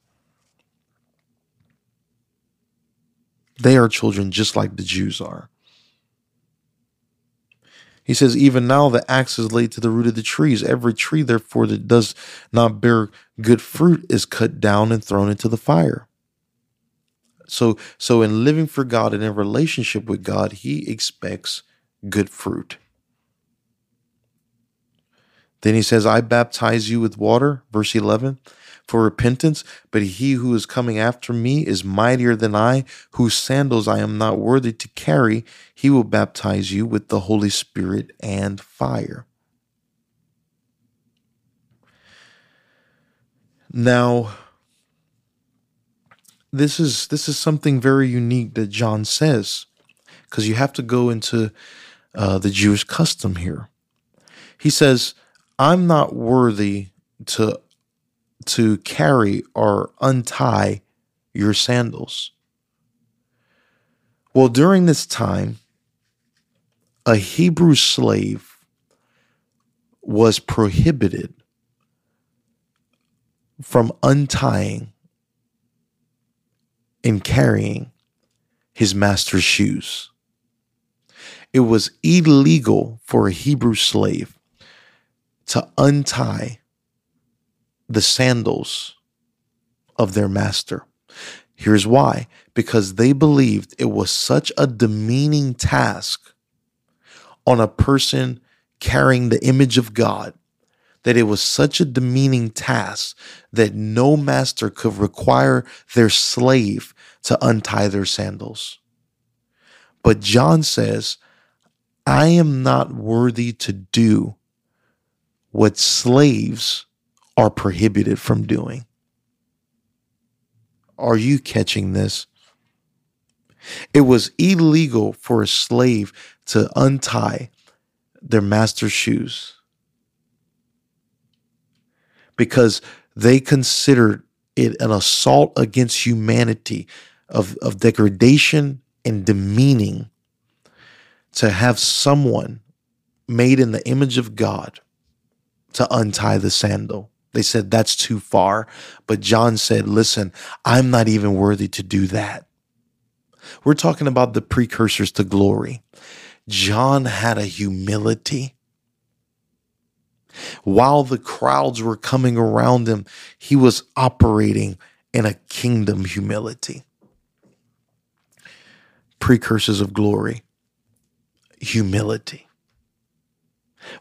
They are children just like the Jews are. He says, Even now the axe is laid to the root of the trees. Every tree, therefore, that does not bear good fruit is cut down and thrown into the fire. So, so in living for God and in relationship with God, He expects good fruit. Then He says, I baptize you with water, verse 11, for repentance, but He who is coming after me is mightier than I, whose sandals I am not worthy to carry. He will baptize you with the Holy Spirit and fire. Now, this is this is something very unique that John says, because you have to go into uh, the Jewish custom here. He says, "I'm not worthy to to carry or untie your sandals." Well, during this time, a Hebrew slave was prohibited from untying and carrying his master's shoes. It was illegal for a Hebrew slave to untie the sandals of their master. Here's why because they believed it was such a demeaning task on a person carrying the image of God that it was such a demeaning task that no master could require their slave to untie their sandals. But John says, I am not worthy to do what slaves are prohibited from doing. Are you catching this? It was illegal for a slave to untie their master's shoes because they considered it an assault against humanity of, of degradation and demeaning to have someone made in the image of God to untie the sandal. They said that's too far. But John said, listen, I'm not even worthy to do that. We're talking about the precursors to glory. John had a humility while the crowds were coming around him, he was operating in a kingdom humility. Precursors of glory, humility.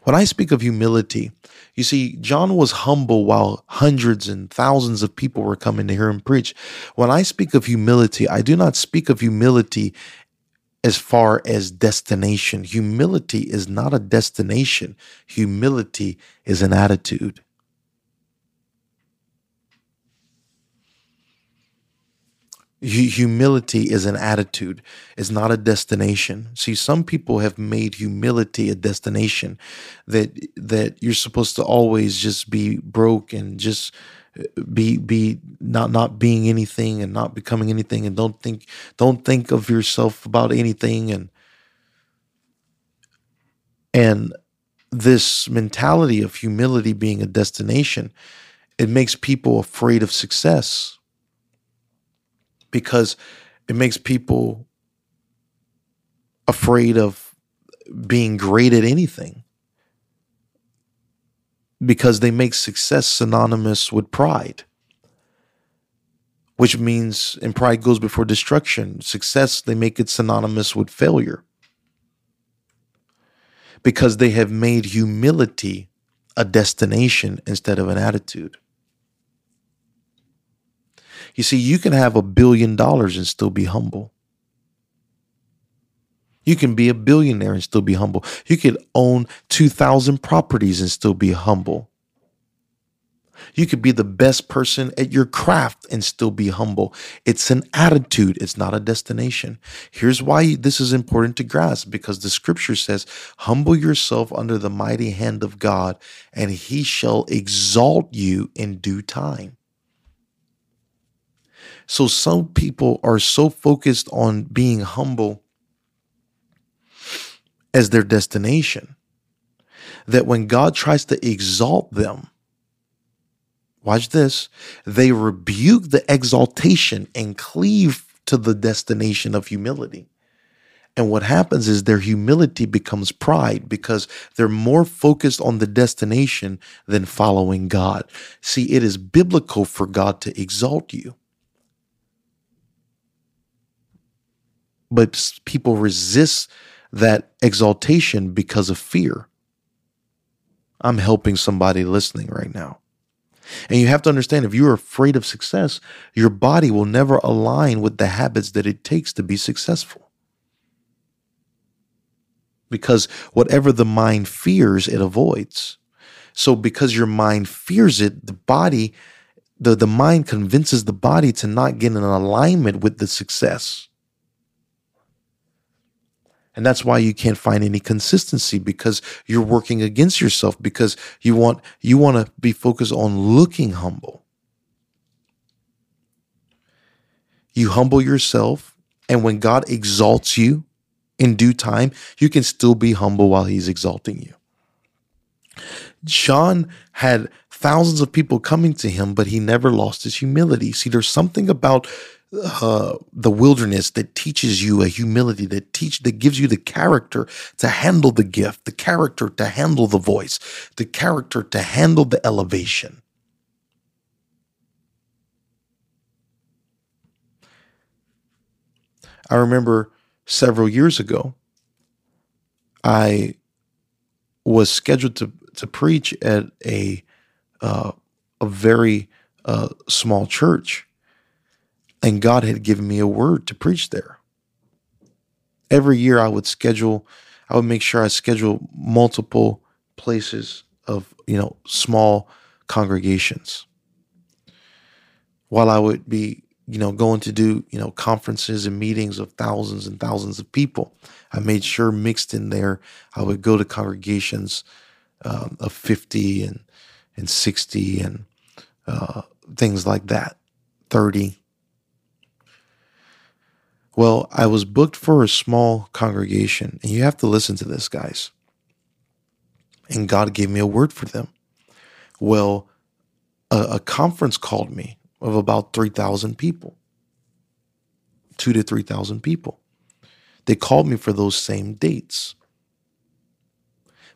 When I speak of humility, you see, John was humble while hundreds and thousands of people were coming to hear him preach. When I speak of humility, I do not speak of humility as far as destination. Humility is not a destination, humility is an attitude. Humility is an attitude, it's not a destination. See, some people have made humility a destination that that you're supposed to always just be broke and just uh, be be not not being anything and not becoming anything and don't think don't think of yourself about anything and and this mentality of humility being a destination it makes people afraid of success because it makes people afraid of being great at anything because they make success synonymous with pride, which means, and pride goes before destruction. Success, they make it synonymous with failure because they have made humility a destination instead of an attitude. You see, you can have a billion dollars and still be humble. You can be a billionaire and still be humble. You could own 2,000 properties and still be humble. You could be the best person at your craft and still be humble. It's an attitude, it's not a destination. Here's why this is important to grasp because the scripture says, Humble yourself under the mighty hand of God, and he shall exalt you in due time. So some people are so focused on being humble as their destination. That when God tries to exalt them, watch this, they rebuke the exaltation and cleave to the destination of humility. And what happens is their humility becomes pride because they're more focused on the destination than following God. See, it is biblical for God to exalt you. But people resist that exaltation because of fear. I'm helping somebody listening right now. And you have to understand if you're afraid of success, your body will never align with the habits that it takes to be successful. Because whatever the mind fears, it avoids. So because your mind fears it, the body, the, the mind convinces the body to not get in alignment with the success. And that's why you can't find any consistency because you're working against yourself because you want you want to be focused on looking humble. You humble yourself and when God exalts you in due time, you can still be humble while he's exalting you. John had thousands of people coming to him, but he never lost his humility. See, there's something about uh, the wilderness that teaches you a humility that teach that gives you the character to handle the gift, the character to handle the voice, the character to handle the elevation. I remember several years ago, I was scheduled to to preach at a uh, a very uh, small church and God had given me a word to preach there. Every year I would schedule, I would make sure I schedule multiple places of, you know, small congregations. While I would be, you know, going to do, you know, conferences and meetings of thousands and thousands of people, I made sure mixed in there, I would go to congregations um, of 50 and, and 60 and uh, things like that, 30 well, I was booked for a small congregation, and you have to listen to this, guys. And God gave me a word for them. Well, a, a conference called me of about 3,000 people, two to 3,000 people. They called me for those same dates.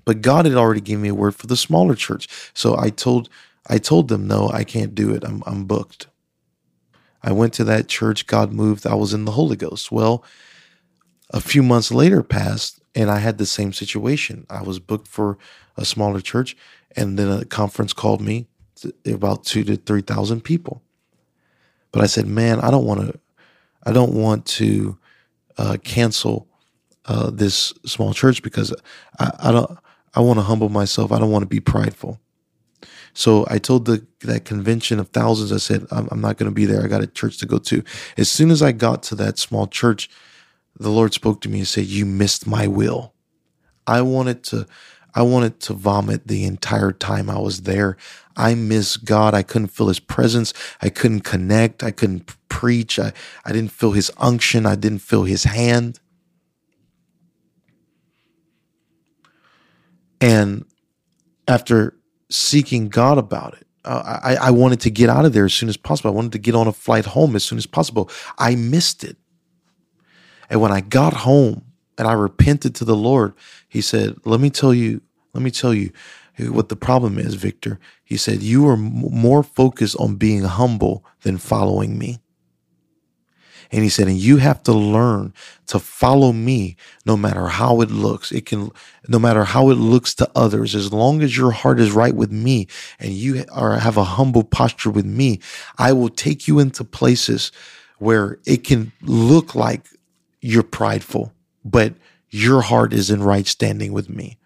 But God had already given me a word for the smaller church. So I told I told them, no, I can't do it. I'm I'm booked. I went to that church, God moved, I was in the Holy Ghost. Well, a few months later passed, and I had the same situation. I was booked for a smaller church, and then a conference called me, about two to 3,000 people. But I said, man, I don't want to, I don't want to uh, cancel uh, this small church because I, I don't, I want to humble myself. I don't want to be prideful. So I told the that convention of thousands, I said, I'm, I'm not going to be there. I got a church to go to. As soon as I got to that small church, the Lord spoke to me and said, You missed my will. I wanted to I wanted to vomit the entire time I was there. I miss God. I couldn't feel his presence. I couldn't connect. I couldn't preach. I, I didn't feel his unction. I didn't feel his hand. And after seeking God about it. Uh, I, I wanted to get out of there as soon as possible. I wanted to get on a flight home as soon as possible. I missed it. And when I got home and I repented to the Lord, He said, Let me tell you, let me tell you what the problem is, Victor. He said, You are more focused on being humble than following me. And he said, and you have to learn to follow me no matter how it looks. It can, no matter how it looks to others, as long as your heart is right with me and you are, have a humble posture with me, I will take you into places where it can look like you're prideful, but your heart is in right standing with me.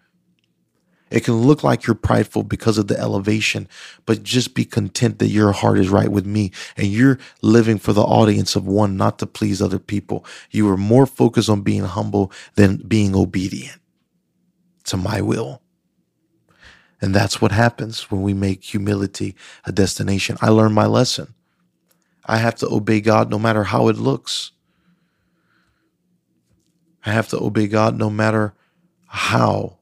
It can look like you're prideful because of the elevation, but just be content that your heart is right with me and you're living for the audience of one, not to please other people. You are more focused on being humble than being obedient to my will. And that's what happens when we make humility a destination. I learned my lesson. I have to obey God no matter how it looks. I have to obey God no matter how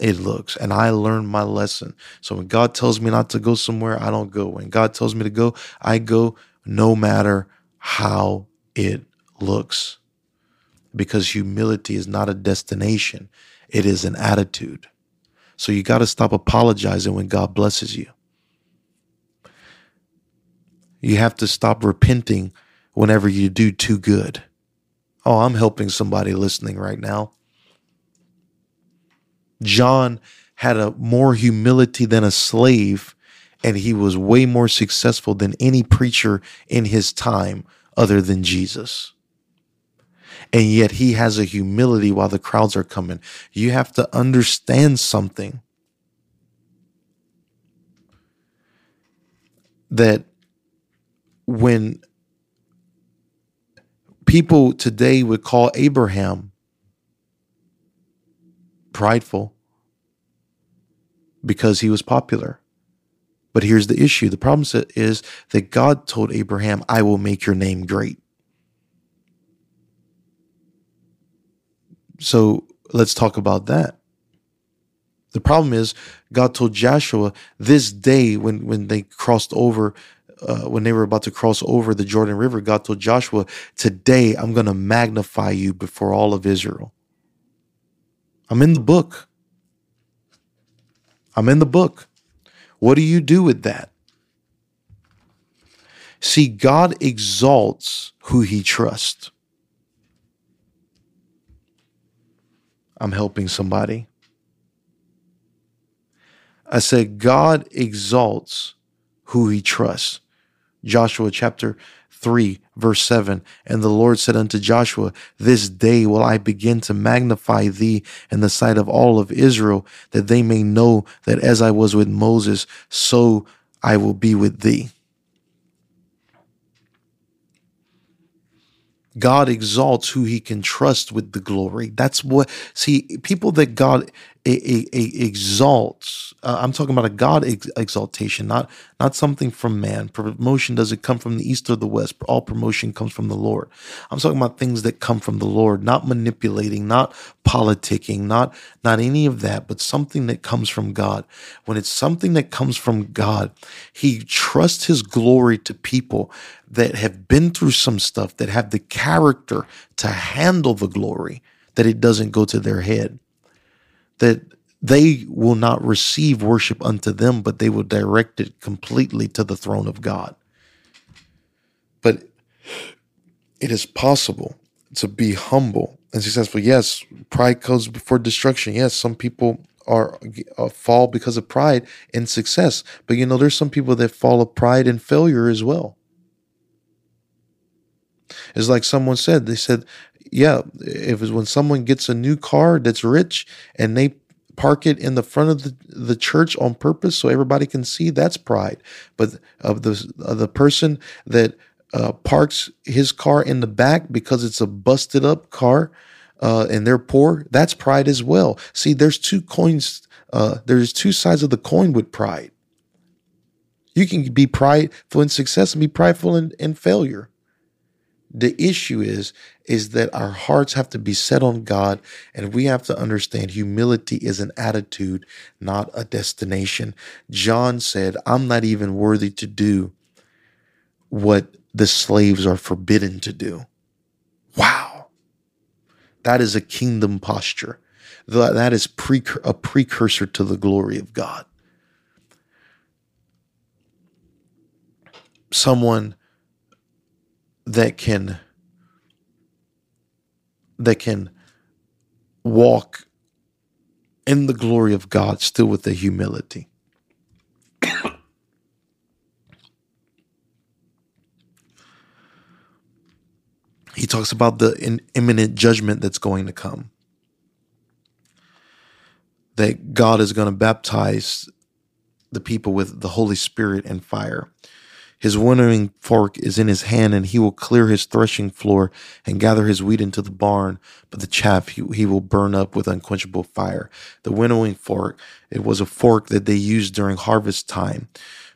it looks. And I learned my lesson. So when God tells me not to go somewhere, I don't go. When God tells me to go, I go no matter how it looks. because humility is not a destination, it is an attitude. So you got to stop apologizing when God blesses you. You have to stop repenting whenever you do too good. Oh, I'm helping somebody listening right now. John had a more humility than a slave, and he was way more successful than any preacher in his time other than Jesus. And yet he has a humility while the crowds are coming. You have to understand something that when people today would call Abraham prideful because he was popular. But here's the issue the problem is that God told Abraham, I will make your name great. So let's talk about that. The problem is, God told Joshua this day when, when they crossed over, uh, when they were about to cross over the Jordan River, God told Joshua, Today I'm going to magnify you before all of Israel. I'm in the book. I'm in the book. What do you do with that? See, God exalts who he trusts. I'm helping somebody. I said, God exalts who he trusts. Joshua chapter 3, verse 7. And the Lord said unto Joshua, This day will I begin to magnify thee in the sight of all of Israel, that they may know that as I was with Moses, so I will be with thee. God exalts who he can trust with the glory. That's what, see, people that God exalts, uh, I'm talking about a God ex- exaltation, not, not something from man. Promotion doesn't come from the east or the west. All promotion comes from the Lord. I'm talking about things that come from the Lord, not manipulating, not politicking, not, not any of that, but something that comes from God. When it's something that comes from God, he trusts his glory to people that have been through some stuff, that have the character to handle the glory, that it doesn't go to their head, that they will not receive worship unto them, but they will direct it completely to the throne of God. But it is possible to be humble and successful. Yes, pride comes before destruction. Yes, some people are uh, fall because of pride and success, but you know there's some people that fall of pride and failure as well. It's like someone said, they said, yeah, if it's when someone gets a new car that's rich and they park it in the front of the, the church on purpose so everybody can see, that's pride. But of the, of the person that uh, parks his car in the back because it's a busted up car uh, and they're poor, that's pride as well. See, there's two coins, uh, there's two sides of the coin with pride. You can be prideful in success and be prideful in, in failure. The issue is is that our hearts have to be set on God and we have to understand humility is an attitude, not a destination. John said, "I'm not even worthy to do what the slaves are forbidden to do." Wow. That is a kingdom posture. That is a precursor to the glory of God. Someone that can that can walk in the glory of God still with the humility. he talks about the imminent judgment that's going to come. That God is going to baptize the people with the Holy Spirit and fire. His winnowing fork is in his hand, and he will clear his threshing floor and gather his wheat into the barn, but the chaff he, he will burn up with unquenchable fire. The winnowing fork, it was a fork that they used during harvest time,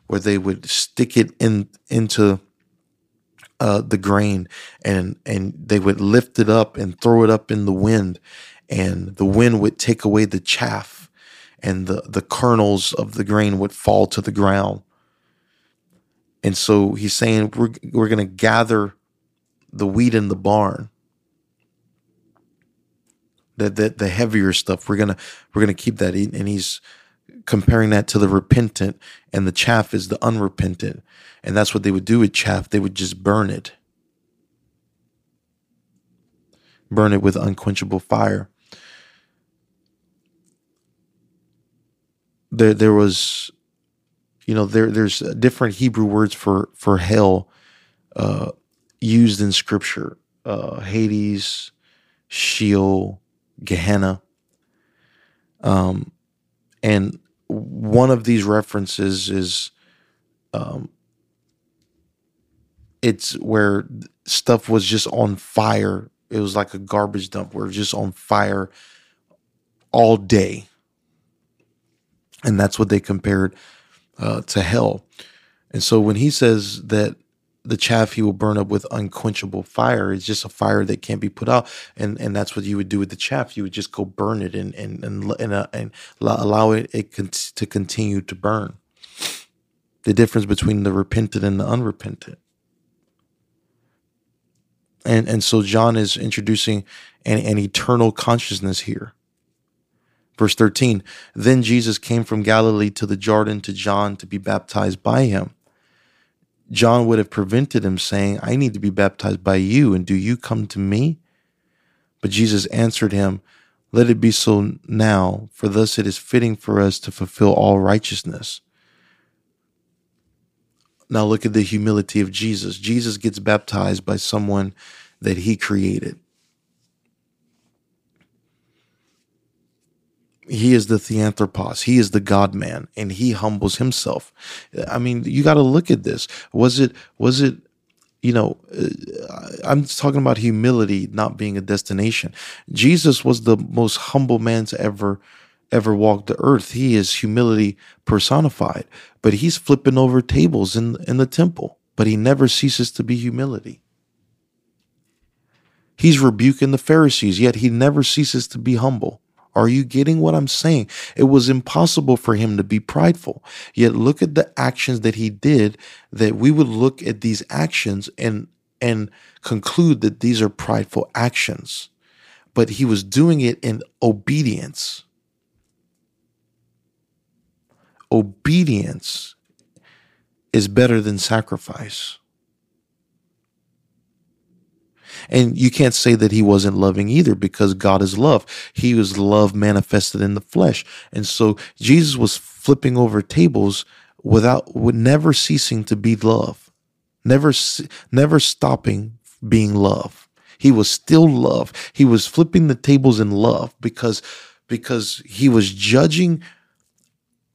where they would stick it in into uh, the grain and and they would lift it up and throw it up in the wind, and the wind would take away the chaff, and the the kernels of the grain would fall to the ground and so he's saying we're, we're going to gather the wheat in the barn. the, the the heavier stuff. We're gonna we're gonna keep that. And he's comparing that to the repentant, and the chaff is the unrepentant, and that's what they would do with chaff. They would just burn it, burn it with unquenchable fire. There there was, you know, there there's different Hebrew words for for hell uh, used in Scripture. Uh, Hades, Sheol, Gehenna. Um, and one of these references is um, it's where stuff was just on fire. It was like a garbage dump where it was just on fire all day. And that's what they compared uh, to hell. And so when he says that the chaff he will burn up with unquenchable fire. It's just a fire that can't be put out, and and that's what you would do with the chaff. You would just go burn it and and and and, uh, and allow it, it to continue to burn. The difference between the repentant and the unrepentant. And and so John is introducing an, an eternal consciousness here. Verse 13, then Jesus came from Galilee to the Jordan to John to be baptized by him. John would have prevented him, saying, I need to be baptized by you, and do you come to me? But Jesus answered him, Let it be so now, for thus it is fitting for us to fulfill all righteousness. Now look at the humility of Jesus. Jesus gets baptized by someone that he created. He is the theanthropos. He is the god man and he humbles himself. I mean you got to look at this. Was it was it you know uh, i'm talking about humility not being a destination. Jesus was the most humble man to ever ever walk the earth. He is humility personified but he's flipping over tables in in the temple but he never ceases to be humility. He's rebuking the pharisees yet he never ceases to be humble are you getting what I'm saying? It was impossible for him to be prideful. Yet look at the actions that he did that we would look at these actions and and conclude that these are prideful actions. But he was doing it in obedience. Obedience is better than sacrifice. And you can't say that he wasn't loving either because God is love. He was love manifested in the flesh. And so Jesus was flipping over tables without, with never ceasing to be love, never, never stopping being love. He was still love. He was flipping the tables in love because, because he was judging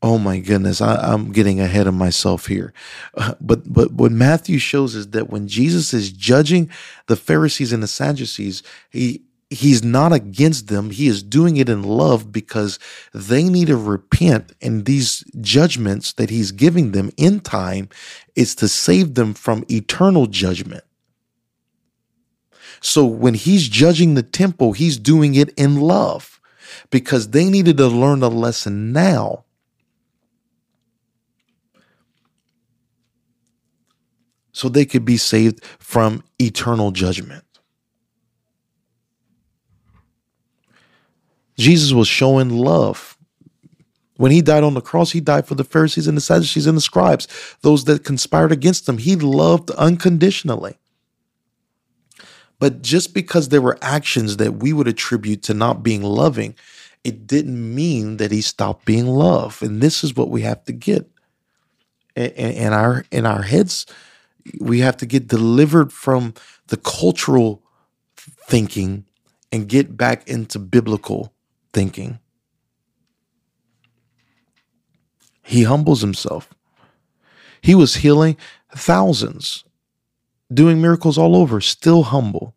oh my goodness, I, am getting ahead of myself here. Uh, but but what Matthew shows is that when Jesus is judging the Pharisees and the Sadducees, he he's not against them. He is doing it in love because they need to repent. And these judgments that he's giving them in time is to save them from eternal judgment. So when he's judging the temple, he's doing it in love because they needed to learn a lesson now so they could be saved from eternal judgment. Jesus was showing love. When he died on the cross, he died for the Pharisees and the Sadducees and the scribes, those that conspired against him. He loved unconditionally. But just because there were actions that we would attribute to not being loving, it didn't mean that he stopped being love. And this is what we have to get in our in our heads we have to get delivered from the cultural thinking and get back into biblical thinking. He humbles himself. He was healing thousands, doing miracles all over, still humble,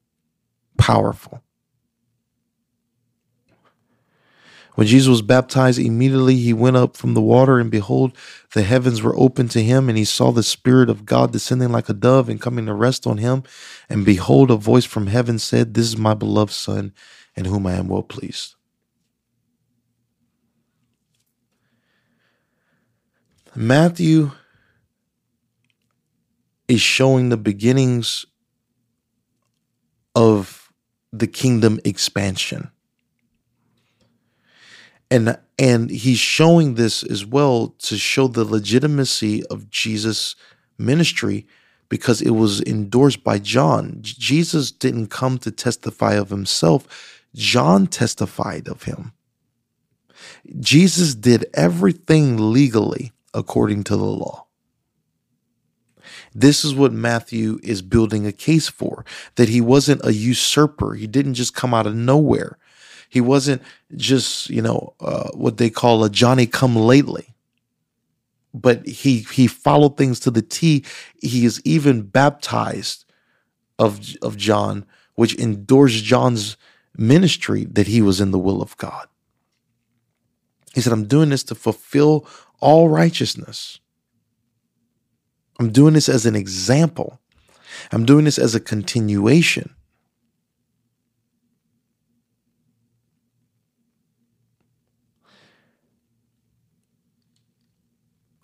powerful. When Jesus was baptized, immediately he went up from the water, and behold, the heavens were opened to him, and he saw the Spirit of God descending like a dove and coming to rest on him. And behold, a voice from heaven said, This is my beloved Son, in whom I am well pleased. Matthew is showing the beginnings of the kingdom expansion And and he's showing this as well to show the legitimacy of Jesus' ministry because it was endorsed by John. Jesus didn't come to testify of himself, John testified of him. Jesus did everything legally according to the law. This is what Matthew is building a case for that he wasn't a usurper. He didn't just come out of nowhere. He wasn't just, you know, uh, what they call a Johnny come lately. But he he followed things to the T. He is even baptized of of John, which endorsed John's ministry that he was in the will of God. He said, I'm doing this to fulfill all righteousness. I'm doing this as an example. I'm doing this as a continuation.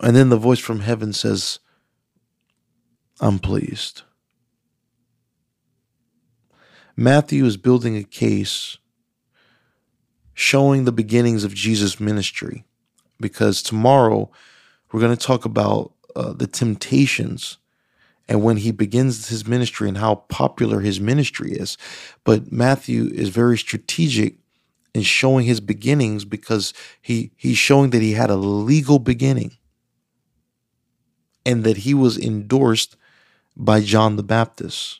And then the voice from heaven says, I'm pleased. Matthew is building a case showing the beginnings of Jesus' ministry because tomorrow we're going to talk about uh, the temptations and when he begins his ministry and how popular his ministry is. But Matthew is very strategic in showing his beginnings because he he's showing that he had a legal beginning and that he was endorsed by John the Baptist.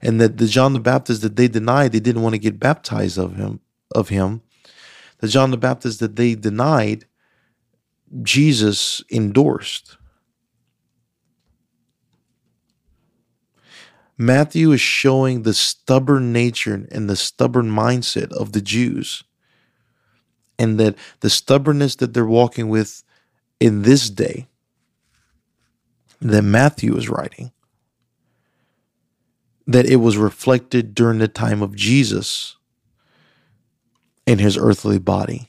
And that the John the Baptist that they denied, they didn't want to get baptized of him, of him. The John the Baptist that they denied, Jesus endorsed. Matthew is showing the stubborn nature and the stubborn mindset of the Jews and that the stubbornness that they're walking with in this day that Matthew is writing, that it was reflected during the time of Jesus in his earthly body.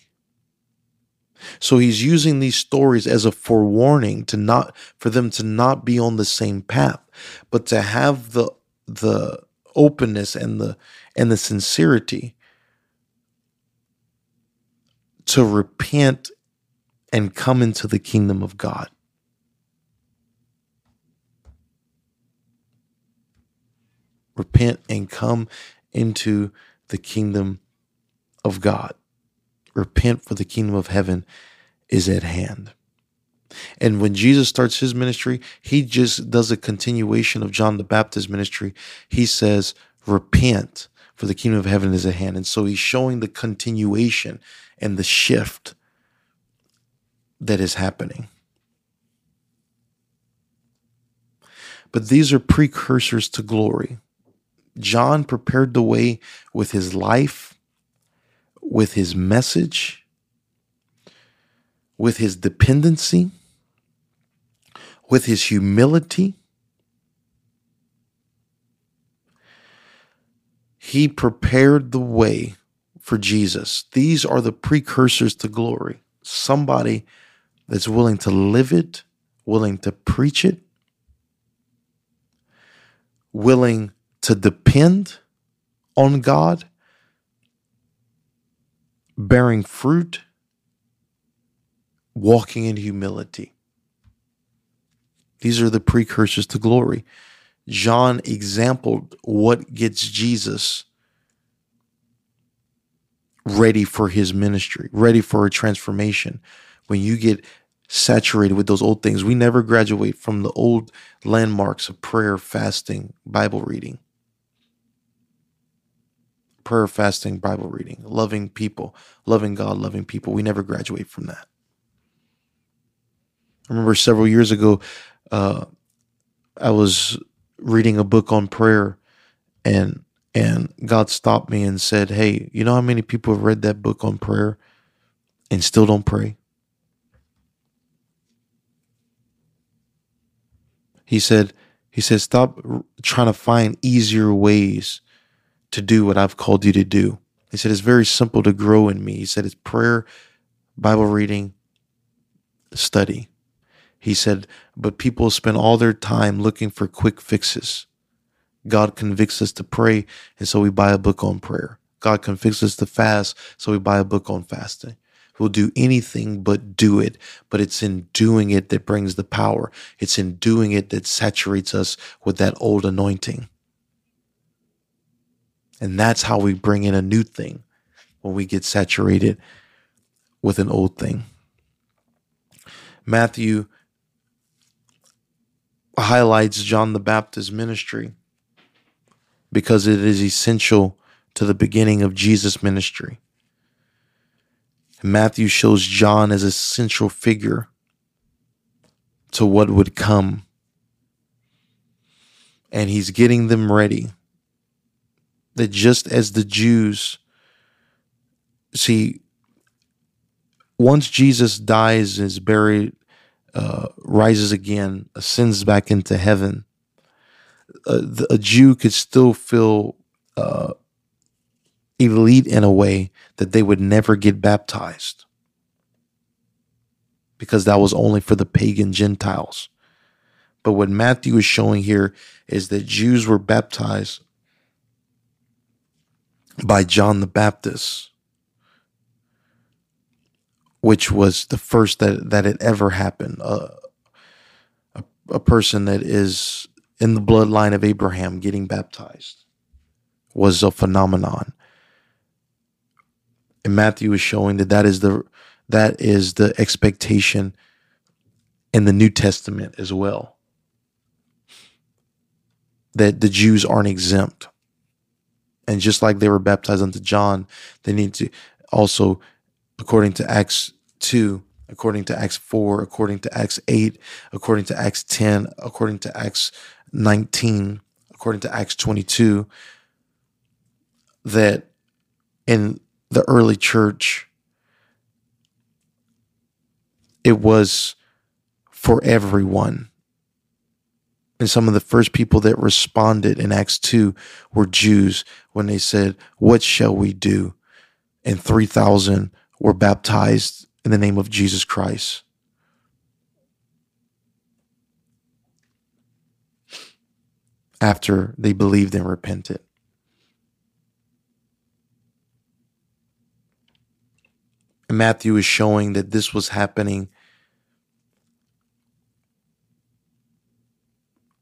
So he's using these stories as a forewarning to not for them to not be on the same path, but to have the the openness and the and the sincerity to repent and come into the kingdom of God. Repent and come into the kingdom of God. Repent for the kingdom of heaven is at hand. And when Jesus starts his ministry, he just does a continuation of John the Baptist ministry. He says, Repent, for the kingdom of heaven is at hand. And so he's showing the continuation and the shift that is happening. But these are precursors to glory. John prepared the way with his life, with his message, with his dependency, with his humility. He prepared the way for Jesus. These are the precursors to glory. Somebody that's willing to live it, willing to preach it, willing to depend on God, bearing fruit, walking in humility. These are the precursors to glory. John exampled what gets Jesus ready for his ministry, ready for a transformation. When you get saturated with those old things, we never graduate from the old landmarks of prayer, fasting, Bible reading. Prayer, fasting, Bible reading, loving people, loving God, loving people. We never graduate from that. I remember several years ago, uh, I was reading a book on prayer, and and God stopped me and said, Hey, you know how many people have read that book on prayer and still don't pray? He said, he said, stop trying to find easier ways to do what I've called you to do. He said, it's very simple to grow in me. He said, it's prayer, Bible reading, study. He said, but people spend all their time looking for quick fixes God convicts us to pray, and so we buy a book on prayer. God convicts us to fast, so we buy a book on fasting. We'll do anything but do it, but it's in doing it that brings the power. It's in doing it that saturates us with that old anointing. And that's how we bring in a new thing when we get saturated with an old thing. Matthew highlights John the Baptist's ministry because it is essential to the beginning of Jesus' ministry. Matthew shows John as a central figure to what would come. And he's getting them ready. That just as the Jews see, once Jesus dies, is buried, uh, rises again, ascends back into heaven, the, a Jew could still feel uh, elite in a way that they would never get baptized because that was only for the pagan Gentiles. But what Matthew is showing here is that Jews were baptized by John the Baptist, which was the first that, that had ever happened. Uh, a, a person that is in the bloodline of Abraham getting baptized was a phenomenon. And Matthew is showing that that is the that is the expectation in the New Testament as well. That the Jews aren't exempt. And just like they were baptized unto John, they need to also, according to Acts 2, according to Acts 4, according to Acts 8, according to Acts 10, according to Acts 19, according to Acts 22, that in the early church, it was for everyone. And some of the first people that responded in Acts 2 were Jews when they said, What shall we do? And 3,000 were baptized in the name of Jesus Christ. After they believed and repented. And Matthew is showing that this was happening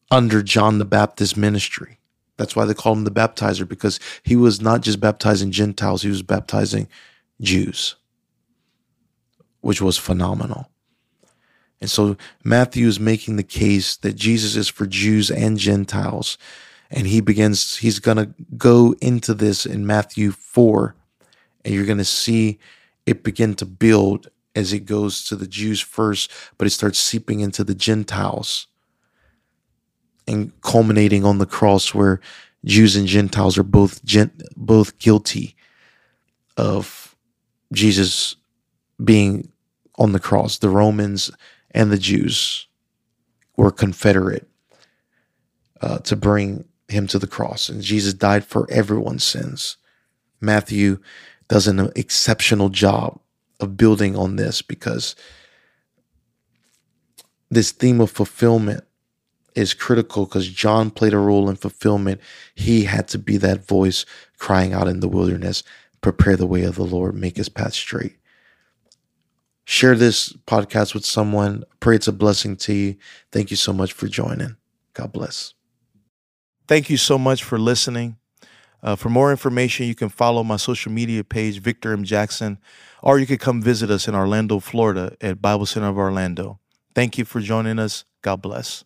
under John the Baptist ministry. That's why they call him the baptizer, because he was not just baptizing Gentiles, he was baptizing Jews, which was phenomenal. And so Matthew is making the case that Jesus is for Jews and Gentiles. And he begins, he's going to go into this in Matthew 4, and you're going to see it begin to build as it goes to the Jews first, but it starts seeping into the Gentiles and culminating on the cross where Jews and Gentiles are both both guilty of Jesus being on the cross. The Romans and the Jews were confederate uh, to bring him to the cross. And Jesus died for everyone's sins. Matthew does an exceptional job of building on this because this theme of fulfillment is critical because John played a role in fulfillment. He had to be that voice crying out in the wilderness, prepare the way of the Lord, make his path straight. Share this podcast with someone. Pray it's a blessing to you. Thank you so much for joining. God bless. Thank you so much for listening. Uh, for more information, you can follow my social media page, Victor M. Jackson, or you could come visit us in Orlando, Florida at Bible Center of Orlando. Thank you for joining us. God bless.